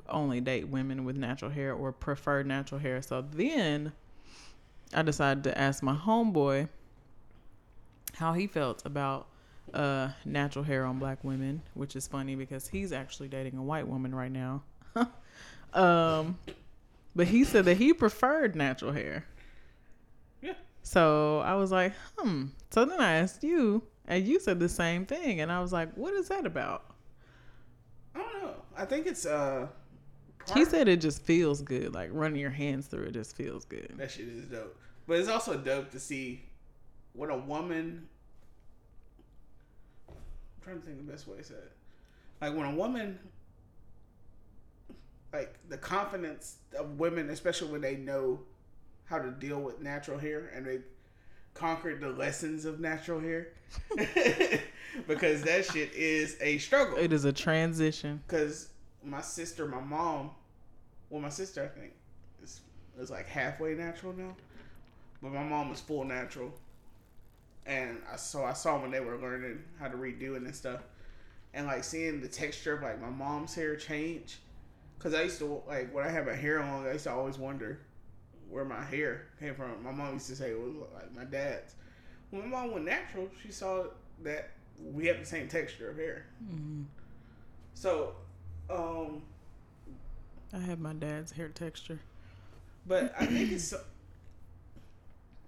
only date women with natural hair or prefer natural hair. So then I decided to ask my homeboy how he felt about uh, natural hair on black women, which is funny because he's actually dating a white woman right now. um, but he said that he preferred natural hair. Yeah. So I was like, hmm. So then I asked you, and you said the same thing, and I was like, what is that about? I don't know. I think it's uh. He said it just feels good, like running your hands through it just feels good. That shit is dope. But it's also dope to see when a woman. I'm trying to think the best way to say it. Like when a woman. Like the confidence of women, especially when they know how to deal with natural hair and they conquered the lessons of natural hair. because that shit is a struggle. It is a transition. Because my sister, my mom, well, my sister, I think, is, is like halfway natural now. But my mom was full natural. And I so I saw when they were learning how to redo it and stuff. And like seeing the texture of like my mom's hair change. Cause I used to like when I had my hair long, I used to always wonder where my hair came from. My mom used to say it was like my dad's. When my mom went natural, she saw that we have the same texture of hair. Mhm. So, um, I have my dad's hair texture. but I think it's.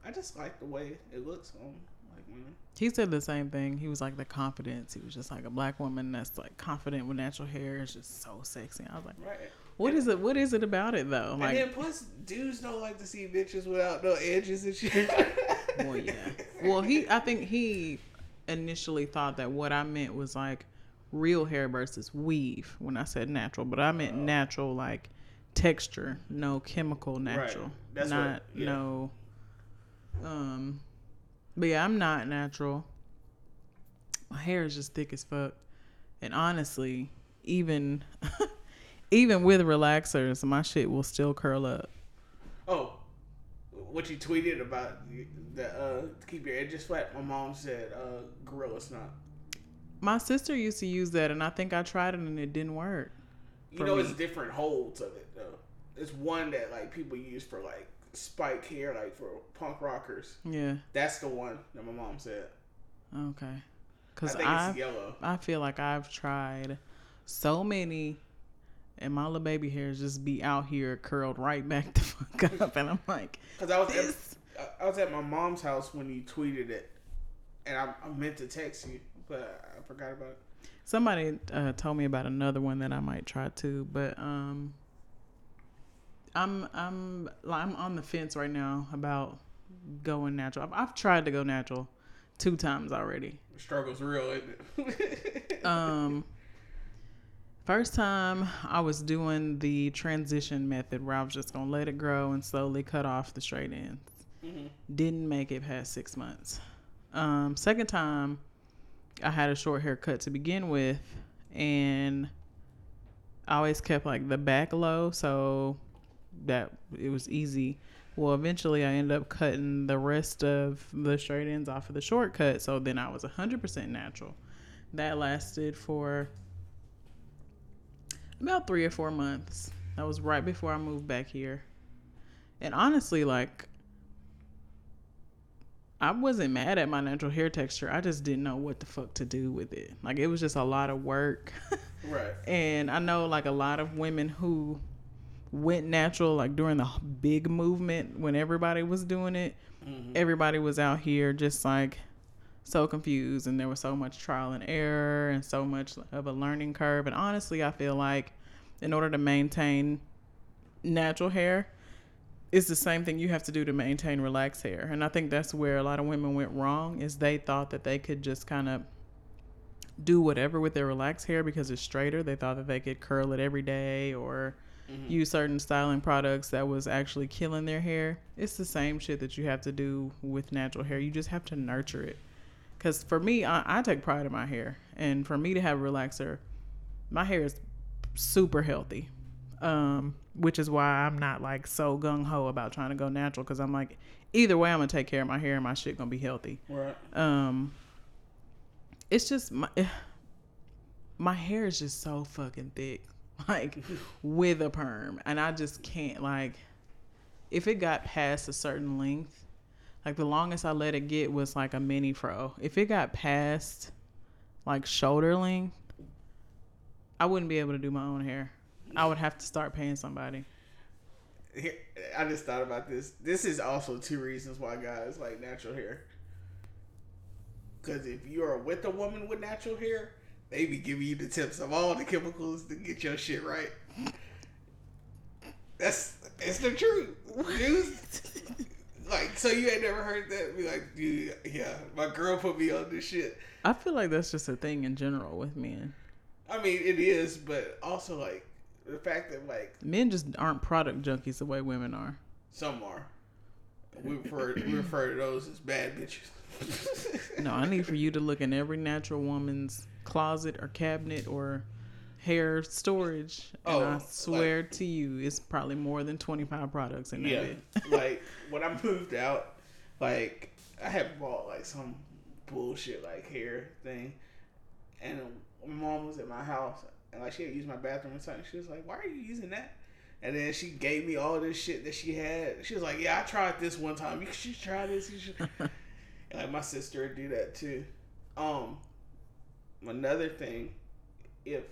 I just like the way it looks on like women. He said the same thing. He was like the confidence. He was just like a black woman that's like confident with natural hair is just so sexy. I was like, Right. What is it? What is it about it though? and Like, then plus, dudes don't like to see bitches without no edges and shit. well, yeah. Well, he. I think he initially thought that what I meant was like real hair versus weave when I said natural, but I meant Oh. natural like texture, no chemical natural, That's what- not yeah. no. Um, but yeah, I'm not natural. My hair is just thick as fuck, and honestly, even even with relaxers, my shit will still curl up. oh, what you tweeted about the uh, to keep your edges flat? My mom said uh, gorilla snot. My sister used to use that, and I think I tried it and it didn't work. You know, me. it's different holds of it though. It's one that like people use for like spike hair, like for punk rockers. Yeah. That's the one that my mom said. Okay. I Cause think I, it's yellow. I feel like I've tried so many, and my little baby hairs just be out here curled right back the fuck up, and I'm like, Because I was at, this. I- I was at my mom's house when you tweeted it, and I, I meant to text you, but I forgot about it. Somebody uh, told me about another one that I might try to, but um, I'm I'm I'm on the fence right now about going natural. I've, I've tried to go natural two times already. The struggle's real, isn't it? Um, first time I was doing the transition method where I was just gonna let it grow and slowly cut off the straight ends. Mhm. Didn't make it past six months. Um, second time, I had a short haircut to begin with, and I always kept like the back low, so that it was easy. Well, eventually I ended up cutting the rest of the straight ends off of the shortcut, so then I was 100% natural. That lasted for about three or four months. That was right before I moved back here. And honestly, like, I wasn't mad at my natural hair texture. I just didn't know what the fuck to do with it. Like, it was just a lot of work. right. And I know like a lot of women who went natural like during the big movement when everybody was doing it. Mhm. Everybody was out here just like so confused and there was so much trial and error and so much of a learning curve and honestly I feel like in order to maintain natural hair it's the same thing you have to do to maintain relaxed hair and I think that's where a lot of women went wrong is they thought that they could just kind of do whatever with their relaxed hair because it's straighter. They thought that they could curl it every day or Mhm. use certain styling products that was actually killing their hair. It's the same shit that you have to do with natural hair. You just have to nurture it. Because for me, I, I take pride in my hair. And for me to have a relaxer, my hair is super healthy. Um, which is why I'm not like so gung ho about trying to go natural. Because I'm like, either way, I'm going to take care of my hair and my shit going to be healthy Right. um it's just my my hair is just so fucking thick like with a perm and i just can't like if it got past a certain length like the longest i let it get was like a mini fro if it got past like shoulder length i wouldn't be able to do my own hair i would have to start paying somebody Here, I just thought about this. This is also two reasons why guys like natural hair. Because if you are with a woman with natural hair, they be giving you the tips of all the chemicals to get your shit right. That's it's the truth. like, so you ain't never heard that? Be like, dude, yeah, my girl put me on this shit. i feel like that's just a thing in general with men I mean, it is, but also like the fact that like men just aren't product junkies the way women are some are, we refer we refer to those as bad bitches. No, I need for you to look in every natural woman's closet or cabinet or hair storage, and Oh, I like- swear to you, it's probably more than twenty five products in that Yeah, like when I moved out, like I had bought like some bullshit like hair thing, and my mom was at my house and like she had used my bathroom and something. She was like, "Why are you using that?" And then she gave me all this shit that she had. She was like, "Yeah, I tried this one time. You should try this. You should." and like my sister would do that too. Um, another thing, if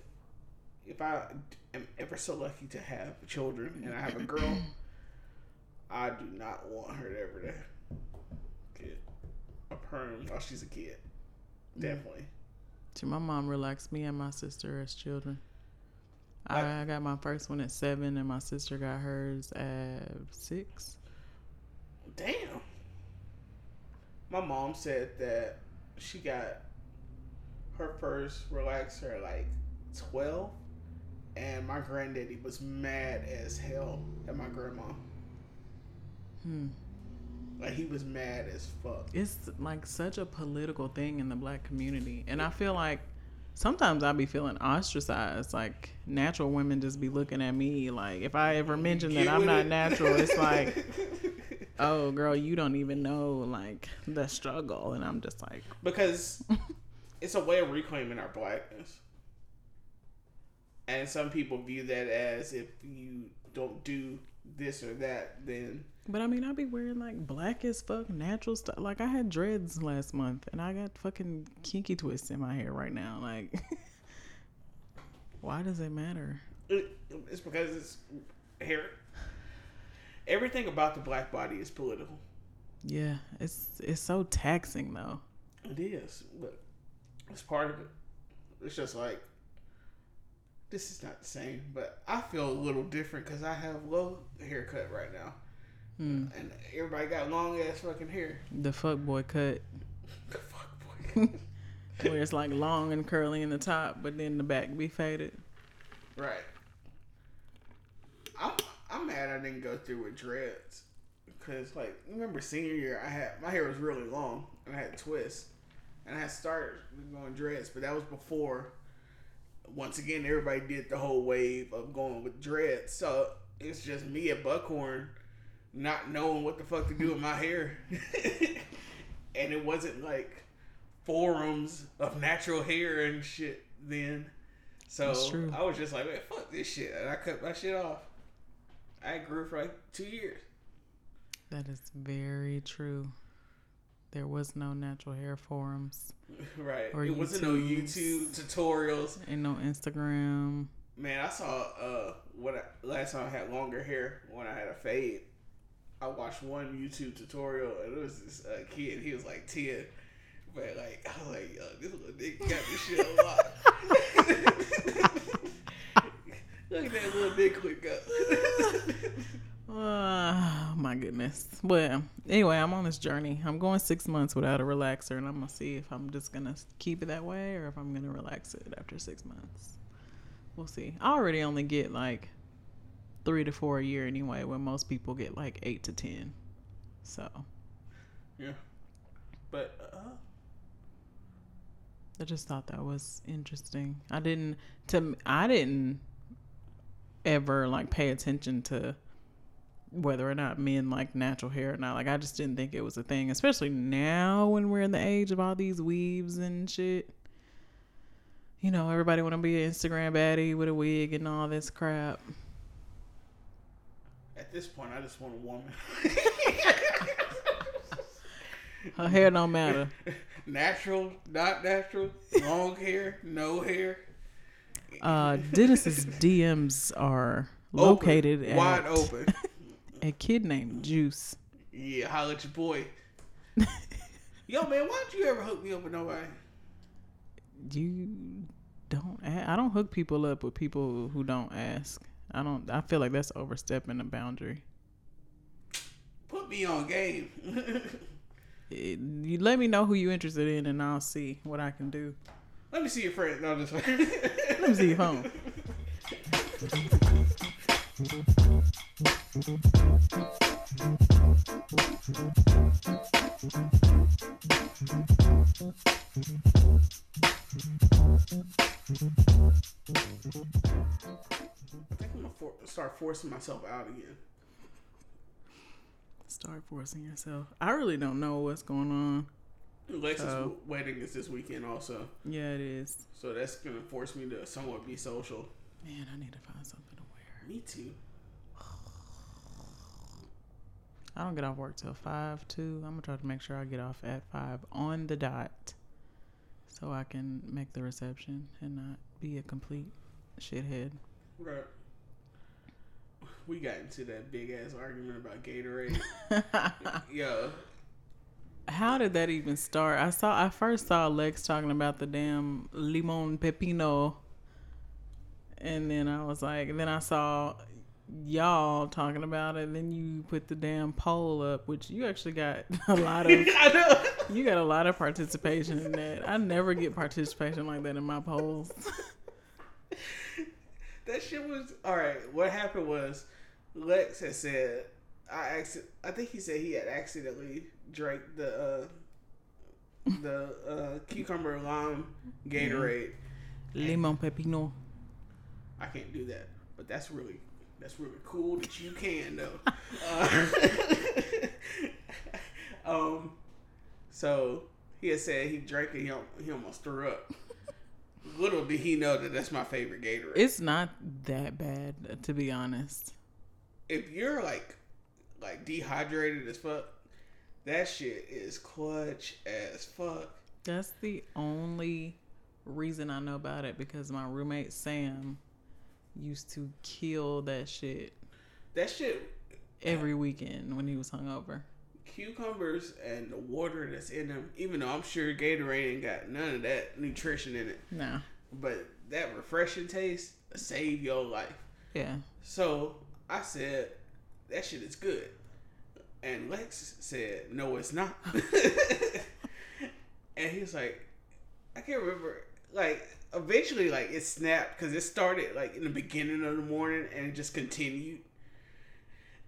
if I am ever so lucky to have children and I have a girl, I do not want her to ever to get a perm while she's a kid. Mm. Definitely. See, my mom relaxed me and my sister as children. Like- I, I got my first one at seven, and my sister got hers at six. Damn. My mom said that she got her first relaxer like 12, and my granddaddy was mad as hell at my grandma. Hmm. Like, he was mad as fuck. It's like such a political thing in the black community, and I feel like sometimes I be feeling ostracized. Like natural women just be looking at me like if I ever mention that I'm not natural, it's like, oh girl, you don't even know like the struggle, and I'm just like, because it's a way of reclaiming our blackness. And some people view that as if you don't do this or that, then but I mean I be wearing like black as fuck natural stuff. Like I had dreads last month, and I got fucking kinky twists in my hair right now. Like, why does it matter? it, it's because it's hair. Everything about the black body is political. Yeah, it's it's so taxing though. It is, but it's part of it. It's just like this is not the same, but I feel a little different because I have low haircut right now, Hmm. and everybody got long ass fucking hair. The fuck boy cut. The fuck boy. where it's like long and curly in the top, but then the back be faded. right. I'm I'm mad I didn't go through with dreads, cause like remember senior year I had my hair was really long and I had twists, and I had started going dreads, but that was before. Once again, everybody did the whole wave of going with dreads, so it's just me at Buckhorn, not knowing what the fuck to do with my hair, and it wasn't like forums of natural hair and shit then. So I was just like, man, fuck this shit, and I cut my shit off. I grew for like two years. That is very true. There was no natural hair forums right. Or it wasn't no YouTube tutorials. and no Instagram. Man, I saw uh when I, last time I had longer hair when I had a fade. I watched one YouTube tutorial and it was this uh, kid. He was like ten, but like I was like, Yo, this little nigga got this shit unlocked. Look at that little dick quick up. Oh my goodness. Well, anyway, I'm on this journey. I'm going six months without a relaxer, and I'm gonna see if I'm just gonna keep it that way or if I'm gonna relax it after six months. We'll see. I already only get like three to four a year anyway, when most people get like eight to ten. So Yeah. But uh, I just thought that was interesting. I didn't to I didn't ever like pay attention to whether or not men like natural hair or not. Like I just didn't think it was a thing, especially now when we're in the age of all these weaves and shit. You know, everybody want to be an Instagram baddie with a wig and all this crap. at this point, I just want a woman. Her hair don't matter. natural, not natural, long hair, no hair. Uh, Dennis's DMs are Open, located at wide open. a kid named Juice. Yeah, holla at your boy. Yo, man, why don't you ever hook me up with nobody? you don't I don't hook people up with people who don't ask. I don't I feel like that's overstepping the boundary. Put me on game. It- you let me know who you interested in and I'll see what I can do. Let me see your friend. No, way. Let me see your phone. start forcing myself out again. Start forcing yourself. I really don't know what's going on. Alexa's Oh. wedding is this weekend also, Yeah, it is. so that's gonna force me to somewhat be social. Man, I need to find something. Me too. I don't get off work till five too. I'm gonna try to make sure I get off at five on the dot, so I can make the reception and not be a complete shithead. Right. We got into that big ass argument about Gatorade. Yo, How did that even start? I saw I first saw Lex talking about the damn limon pepino, and then I was like, and then I saw y'all talking about it. Then you put the damn poll up, which you actually got a lot of. I know. You got a lot of participation in that. I never get participation like that in my polls. That shit was all right. What happened was Lex had said I acci- I think he said he had accidentally drank the uh, the uh, cucumber lime Gatorade. Limon pepino. I can't do that, but that's really that's really cool that you can though. Uh, um, so he had said he drank it. He, he almost threw up. Little did he know that that's my favorite Gatorade. It's not that bad, to be honest. if you're like like dehydrated as fuck, that shit is clutch as fuck. That's the only reason I know about it because my roommate Sam used to kill that shit That shit every weekend when he was hungover. cucumbers and the water that's in them, even though I'm sure Gatorade ain't got none of that nutrition in it, Nah. but that refreshing taste save your life. Yeah. So I said, that shit is good. And Lex said, no, it's not. and he's like, I can't remember. Like, eventually, like, it snapped because it started, like, in the beginning of the morning and it just continued.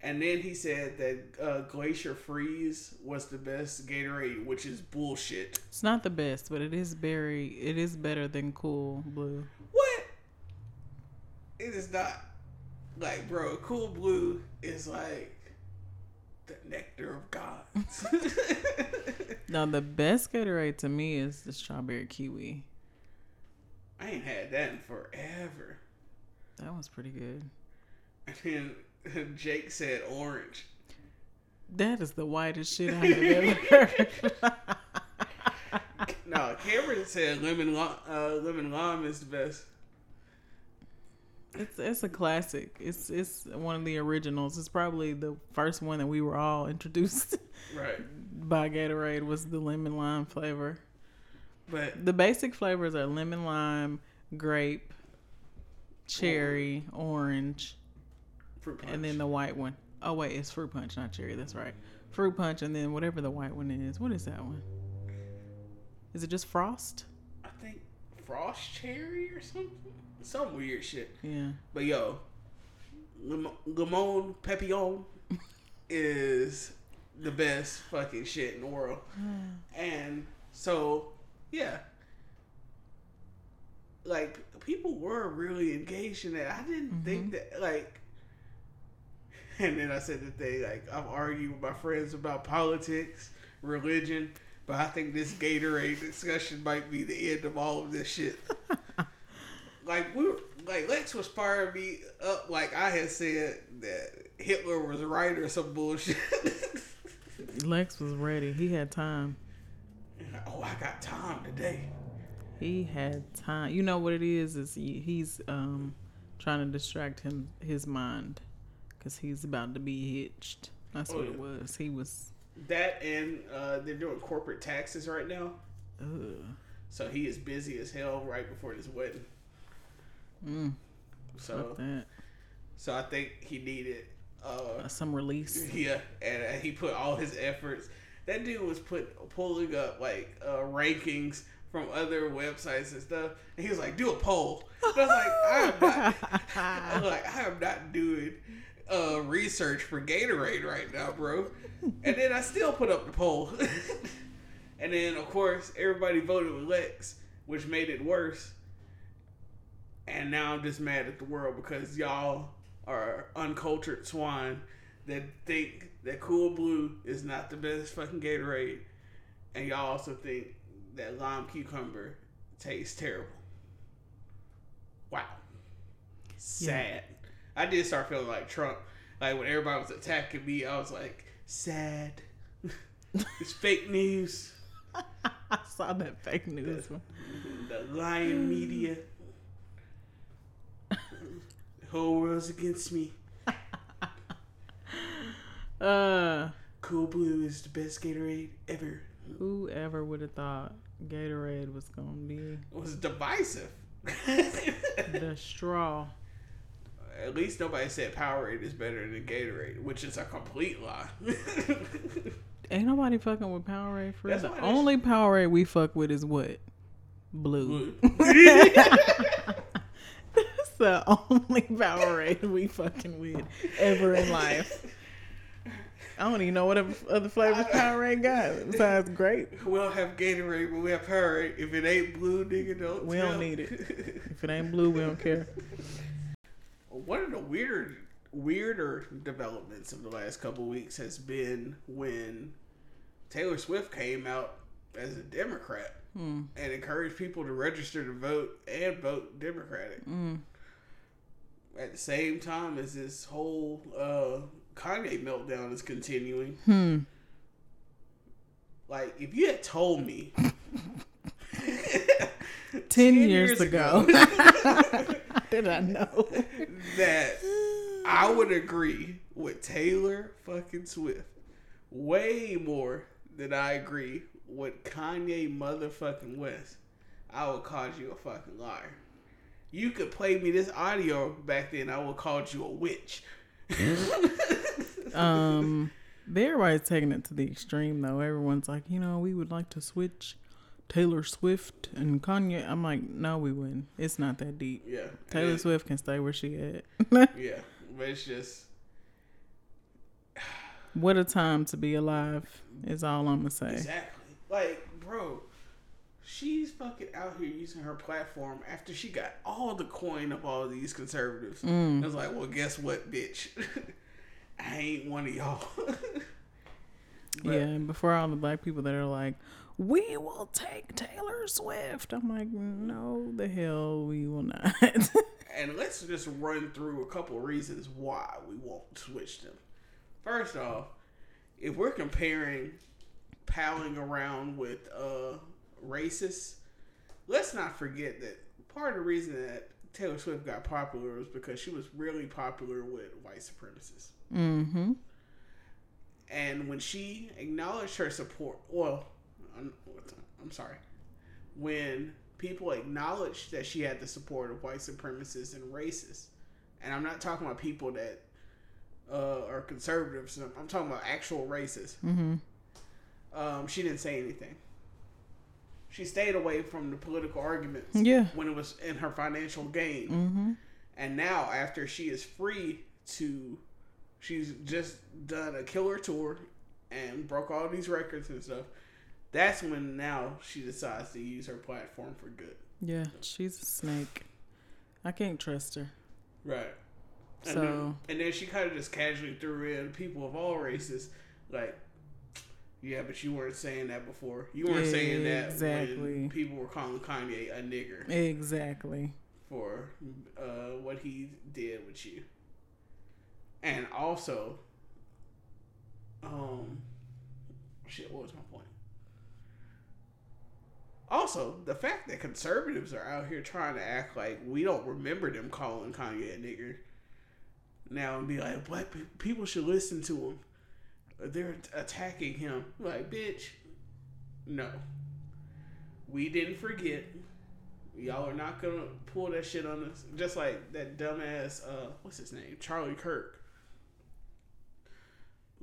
And then he said that uh, Glacier Freeze was the best Gatorade, which is bullshit. It's not the best, but it is very it is better than cool blue. What? It is not like, bro. Cool Blue is like the nectar of gods. now, the best Gatorade to me is the strawberry kiwi. I ain't had that in forever. That was pretty good. And then Jake said orange. That is the whitest shit I have ever heard. No, Cameron said lemon lime, uh, lemon lime is the best. It's it's a classic. It's it's one of the originals. It's probably the first one that we were all introduced Right. by Gatorade was the lemon lime flavor. But The basic flavors are lemon lime, grape, cherry, orange, fruit punch. and then the white one. Oh wait, it's fruit punch, not cherry. That's right. Fruit punch, and then whatever the white one is. What is that one? Is it just frost? I think frost cherry or something. Some weird shit. Yeah. But yo, Lim- Limon Pepillon is the best fucking shit in the world. And so, yeah. Like, people were really engaged in that. I didn't mm-hmm. think that, like, and then I said the thing, like, I've argued with my friends about politics, religion, but I think this Gatorade discussion might be the end of all of this shit. like, we were, like, Lex was firing me up, like I had said that Hitler was right or some bullshit. Lex was ready. He had time. Oh, I got time today. He had time. You know what it is? Is he, he's um trying to distract him his mind because he's about to be hitched. That's Oh, what it was. He was. That and uh, they're doing corporate taxes right now. Ugh. So he is busy as hell right before this wedding. Mm, So so I think he needed uh Uh, some release. yeah, and uh, he put all his efforts. That dude was put pulling up like uh, rankings from other websites and stuff, and he was like, "Do a poll." And I was like, "I am not." I was like, "I am not doing uh, research for Gatorade right now, bro." And then I still put up the poll, and then of course everybody voted with Lex, which made it worse. And now I'm just mad at the world because y'all are uncultured swine that think that Cool Blue is not the best fucking Gatorade, and y'all also think that lime cucumber tastes terrible. Wow, sad. I did start feeling like Trump. Like when everybody was attacking me, I was like, sad. it's fake news. I saw that fake news one. The lying media. The whole world's against me. Uh, Cool Blue is the best Gatorade ever. whoever would have thought Gatorade was gonna be It was divisive. the straw? At least nobody said Powerade is better than Gatorade, which is a complete lie. Ain't nobody fucking with Powerade for real. That's The only Powerade we fuck with is what? Blue. Blue. That's the only Powerade we fucking with ever in life. I don't even know what other- flavors Powerade got besides grape. we don't have Gatorade, but we have Powerade. If it ain't blue, nigga, don't. We don't need it. If it ain't blue, we don't care. One of the weirder, weirder developments of the last couple weeks has been when Taylor Swift came out as a Democrat Hmm. and encouraged people to register to vote and vote Democratic. Mm. At the same time as this whole uh, Kanye meltdown is continuing, Hmm. like if you had told me Ten years, ago. How did I know? that I would agree with Taylor fucking Swift way more than I agree with Kanye motherfucking West, I would call you a fucking liar. You could play me this audio back then, I would call you a witch. um, everybody's taking it to the extreme though. Everyone's like, you know, we would like to switch Taylor Swift and Kanye. I'm like, no, we wouldn't. It's not that deep. yeah. Taylor Swift can stay where she at. Yeah. But it's just what a time to be alive is all I'm gonna say. Exactly. Like, bro, she's fucking out here using her platform after she got all the coin of all these conservatives. Mm. I was like, well, guess what, bitch? I ain't one of y'all. But- yeah, and before all the black people that are like, we will take Taylor Swift. I'm like, no, the hell we will not. And let's just run through a couple reasons why we won't switch them. First off, if we're comparing palling around with uh, racists, let's not forget that part of the reason that Taylor Swift got popular was because she was really popular with white supremacists. mm-hmm. And when she acknowledged her support, well, I'm, I'm sorry, when people acknowledged that she had the support of white supremacists and racists, and I'm not talking about people that uh, or conservatives. I'm talking about actual racists. Mm-hmm. Um, she didn't say anything. She stayed away from the political arguments. Yeah. When it was in her financial gain. Mm-hmm. And now, after she is free to, she's just done a killer tour and broke all these records and stuff. That's when now she decides to use her platform for good. Yeah, she's a snake. I can't trust her. Right. And So- then, and then she kind of just casually threw in people of all races, like, yeah, but you weren't saying that before. You weren't saying that Exactly. when people were calling Kanye a nigger Exactly. for uh, what he did with you. And also, um, shit, what was my point? Also, the fact that conservatives are out here trying to act like we don't remember them calling Kanye a nigger now and be like, black pe- people should listen to him. They're attacking him. Like, bitch, no. We didn't forget. Y'all are not gonna pull that shit on us. Just like that dumbass, uh, what's his name? Charlie Kirk.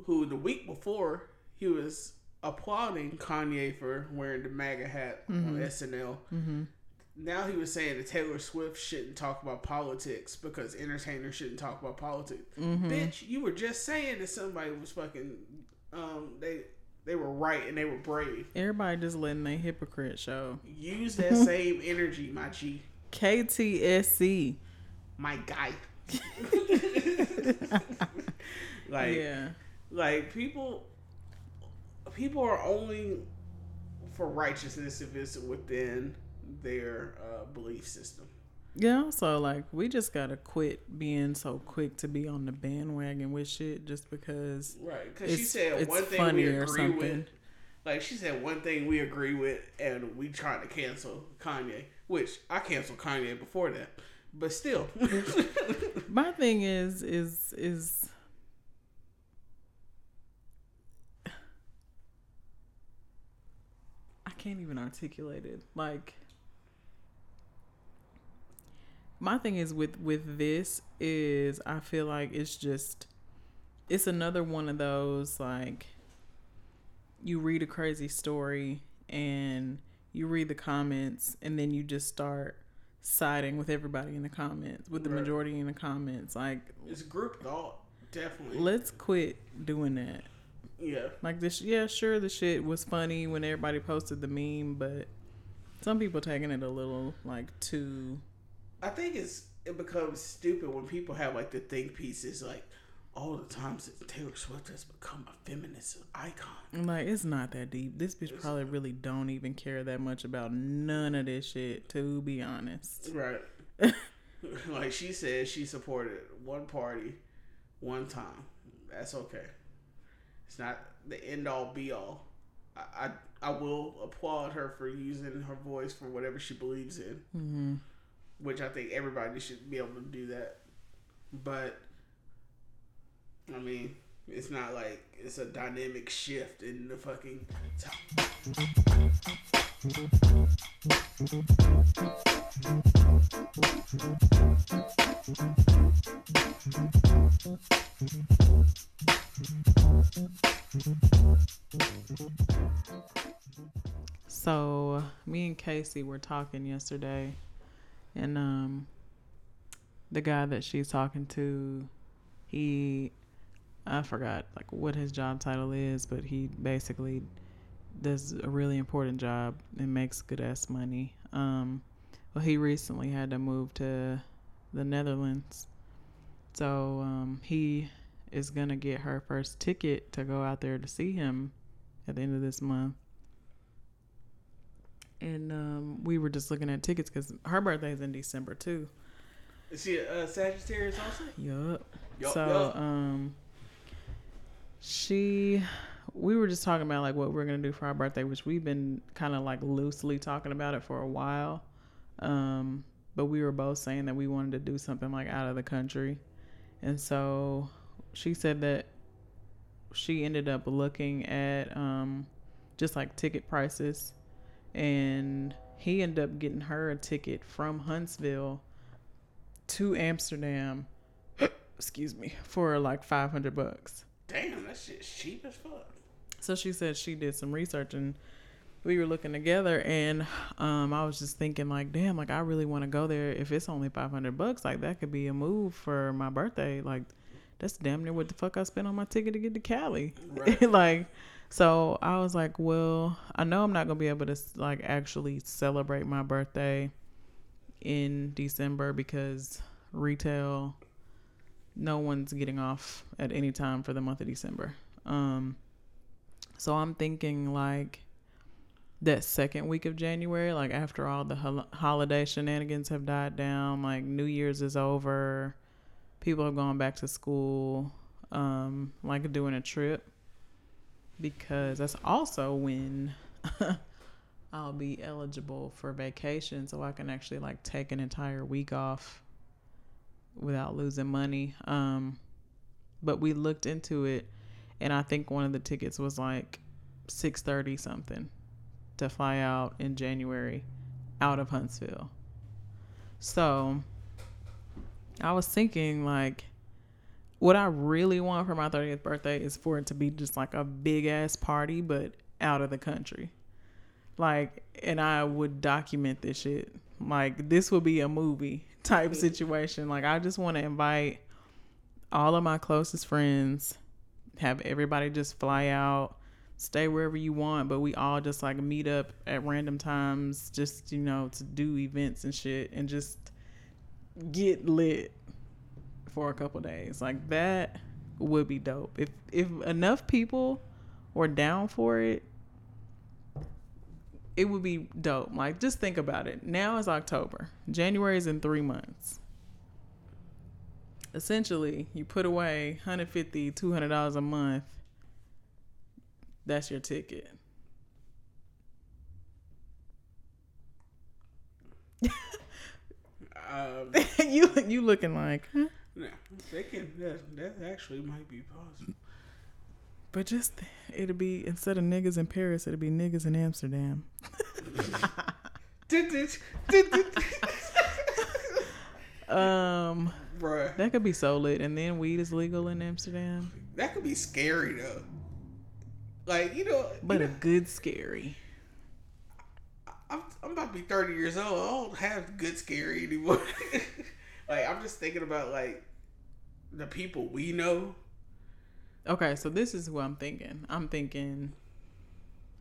Who the week before he was applauding Kanye for wearing the MAGA hat on SNL. Mm-hmm. Now he was saying that Taylor Swift shouldn't talk about politics because entertainers shouldn't talk about politics. Mm-hmm. Bitch, you were just saying that somebody was fucking um they they were right and they were brave. Everybody just letting their hypocrite show. Use that same energy, my G. KTSE. My guy. like yeah. like people people are only for righteousness if it's within their uh, belief system. Yeah, so like we just gotta quit being so quick to be on the bandwagon with shit just because Right, because she said one thing we agree with. Like she said one thing we agree with, and we trying to cancel Kanye, which I canceled Kanye before that, but still. my thing is is is I can't even articulate it. Like my thing is with with this is I feel like it's just it's another one of those like you read a crazy story and you read the comments and then you just start siding with everybody in the comments with the Right. majority in the comments like it's group thought, definitely. let's quit doing that yeah, like this yeah sure the shit was funny when everybody posted the meme but some people taking it a little like too I think it's it becomes stupid when people have like the think pieces like all the times that Taylor Swift has become a feminist icon. I'm like it's not that deep this bitch probably really don't even care that much about none of this shit to be honest Right. like she said, she supported one party, one time. That's okay. It's not the end all be all. I, I I will applaud her for using her voice for whatever she believes in, mm-hmm. Which I think everybody should be able to do that. But I mean, it's not like it's a dynamic shift in the fucking. So me and Casey were talking yesterday, and um, the guy that she's talking to, he, I forgot like what his job title is, but he basically does a really important job and makes good ass money. Um, well, he recently had to move to the Netherlands, so um, he is gonna get her first ticket to go out there to see him at the end of this month and um, we were just looking at tickets because her birthday's in December too. Is she a uh, Sagittarius also? Yup. Yup, so yup. um, she, we were just talking about like what we're gonna do for our birthday, which we've been kind of like loosely talking about it for a while. Um, but we were both saying that we wanted to do something like out of the country, and so she said that she ended up looking at um, just like ticket prices and he ended up getting her a ticket from Huntsville to Amsterdam excuse me, for like 500 bucks. Damn, that shit's cheap as fuck. So she said she did some research and we were looking together and um I was just thinking like damn like I really want to go there if it's only 500 bucks like that could be a move for my birthday like that's damn near what the fuck I spent on my ticket to get to Cali Right. like so I was like well I know I'm not going to be able to like actually celebrate my birthday in December because retail no one's getting off at any time for the month of December. Um so I'm thinking like that second week of January, like after all the hol- holiday shenanigans have died down, like New Year's is over, people have gone back to school, um, like doing a trip because that's also when I'll be eligible for vacation, so I can actually like take an entire week off without losing money. Um, but we looked into it, and I think one of the tickets was like six thirty something to fly out in January out of Huntsville. So I was thinking like what I really want for my 30th birthday is for it to be just like a big ass party but out of the country. Like and I would document this shit. Like this would be a movie type situation. Like I just want to invite all of my closest friends, have everybody just fly out stay wherever you want, but we all just like meet up at random times, just you know, to do events and shit, and just get lit for a couple days. Like that would be dope. If if enough people were down for it, it would be dope. Like just think about it. Now is October. January is in three months. Essentially, you put away 150 $200 a month that's your ticket. Um, you you looking like, huh? Yeah, they can. That, that actually might be possible. But just it'll be instead of niggas in Paris, it'll be niggas in Amsterdam. Um, Bruh, that could be so lit, and then weed is legal in Amsterdam, that could be scary though. Like you know, but you a good scary. I'm, I'm about to be 30 years old. I don't have good scary anymore. like I'm just thinking about like the people we know. Okay, so this is what I'm thinking. I'm thinking,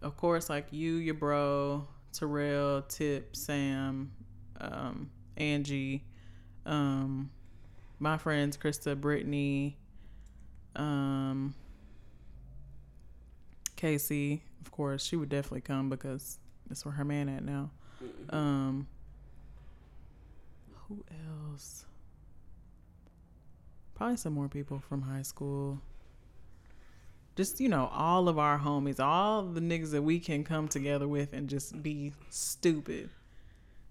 of course, like you, your bro, Terrell, Tip, Sam, um, Angie, um, my friends Krista, Brittany, um, Casey. Of course, she would definitely come because that's where her man at now. Um, who else? Probably some more people from high school just you know all of our homies all the niggas that we can come together with and just be stupid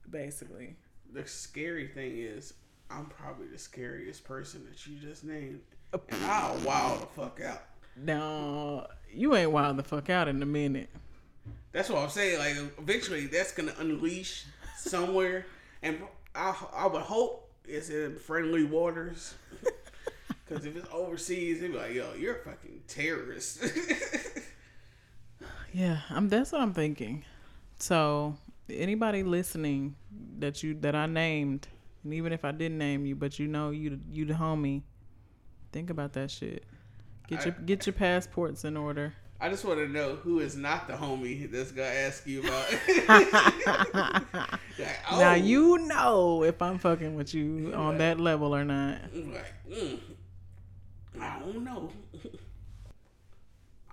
basically The scary thing is, I'm probably the scariest person that you just named, and I'll wow the fuck out. now you ain't wild the fuck out in a minute That's what I'm saying. Like eventually, that's gonna unleash somewhere, and I I would hope it's in friendly waters. Because if it's overseas, they'd be like, "Yo, you're a fucking terrorist." yeah i'm that's what i'm thinking so anybody listening that you that i named and even if i didn't name you but you know you you the homie think about that shit get your I- get your passports in order I just want to know who is not the homie that's gonna ask you about. Like, oh. now you know if i'm fucking with you on that level or not like, mm, I don't know.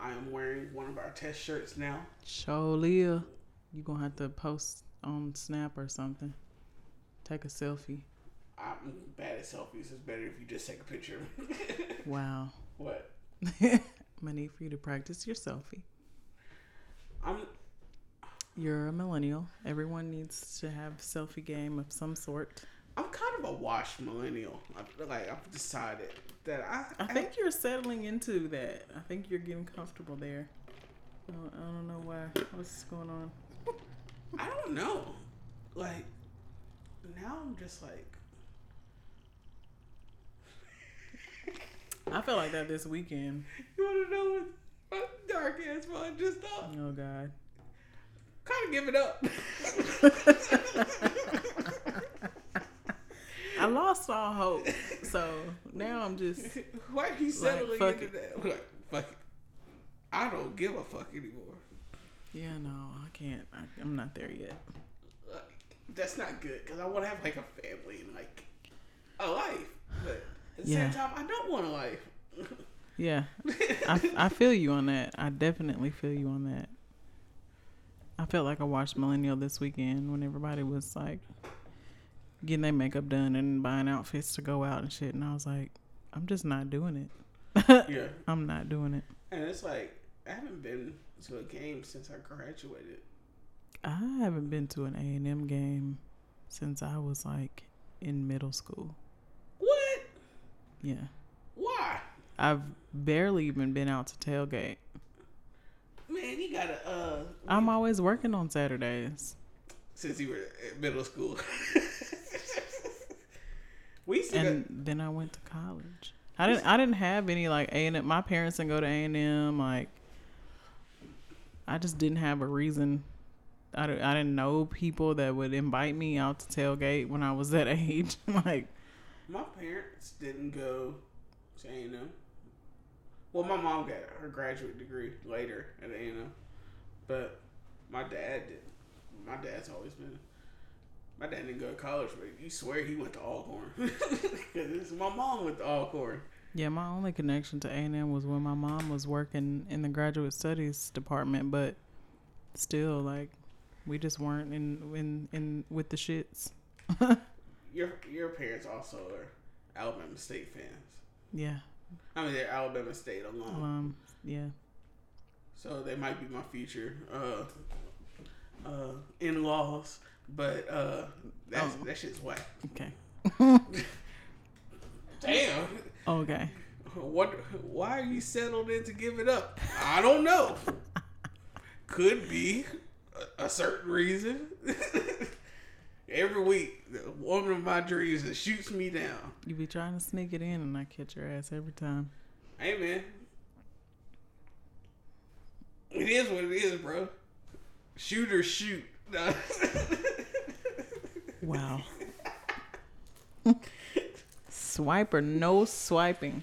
I am wearing one of our test shirts now. Show Leah. You gonna have to post on Snap or something. Take a selfie. I'm bad at selfies. It's better if you just take a picture. Wow. what? Need for you to practice your selfie. I'm. You're a millennial. Everyone needs to have selfie game of some sort. I'm kind of a washed millennial. I feel like I've decided that I. I think you're settling into that. I think you're getting comfortable there. I don't, I don't know why. What's going on? I don't know. Like now, I'm just like. I felt like that this weekend. You want to know what my dark ass fun just thought? Oh God. Kind of give it up. I lost all hope. So now I'm just Why are you settling fuck into that? Like, fuck it. I don't give a fuck anymore. yeah, no, I can't. I, I'm not there yet. Like, that's not good because I want to have like a family and like a life, but at the Yeah. same time, I don't want a life. Yeah. I, I feel you on that. I definitely feel you on that. I felt like I watched Millennial this weekend when everybody was like getting their makeup done and buying outfits to go out and shit. And I was like, I'm just not doing it. yeah, I'm not doing it. and it's like I haven't been to a game since I graduated. I haven't been to an A&M game since I was like in middle school. Yeah. Why? I've barely even been out to tailgate. Man, you gotta uh. I'm always working on Saturdays. since you were in middle school. we used to and then I went to college. I didn't. I didn't have any like A and M. My parents didn't go to A and M. Like, I just didn't have a reason. I, I didn't know people that would invite me out to tailgate when I was that age. like, go, my parents didn't go to A and M. Well, my mom got her graduate degree later at A and M, but my dad did. My dad's always been. My dad didn't go to college, but you swear he went to Alcorn because my mom went to Alcorn. yeah, my only connection to A and M was when my mom was working in the graduate studies department. But still, like, we just weren't in in in with the shits. Your your parents also are Alabama State fans. Yeah. I mean, they're Alabama State alum. Um. Yeah. So they might be my future uh uh in laws. But uh that's Oh. that shit's whack. Okay. Damn. Okay. What why are you settled in to give it up? I don't know. Could be a, a certain reason. Every week, the woman of my dreams that shoots me down. You be trying to sneak it in, and I catch your ass every time. Hey man. It is what it is, bro. Shoot or shoot. Wow. Swipe or no swiping.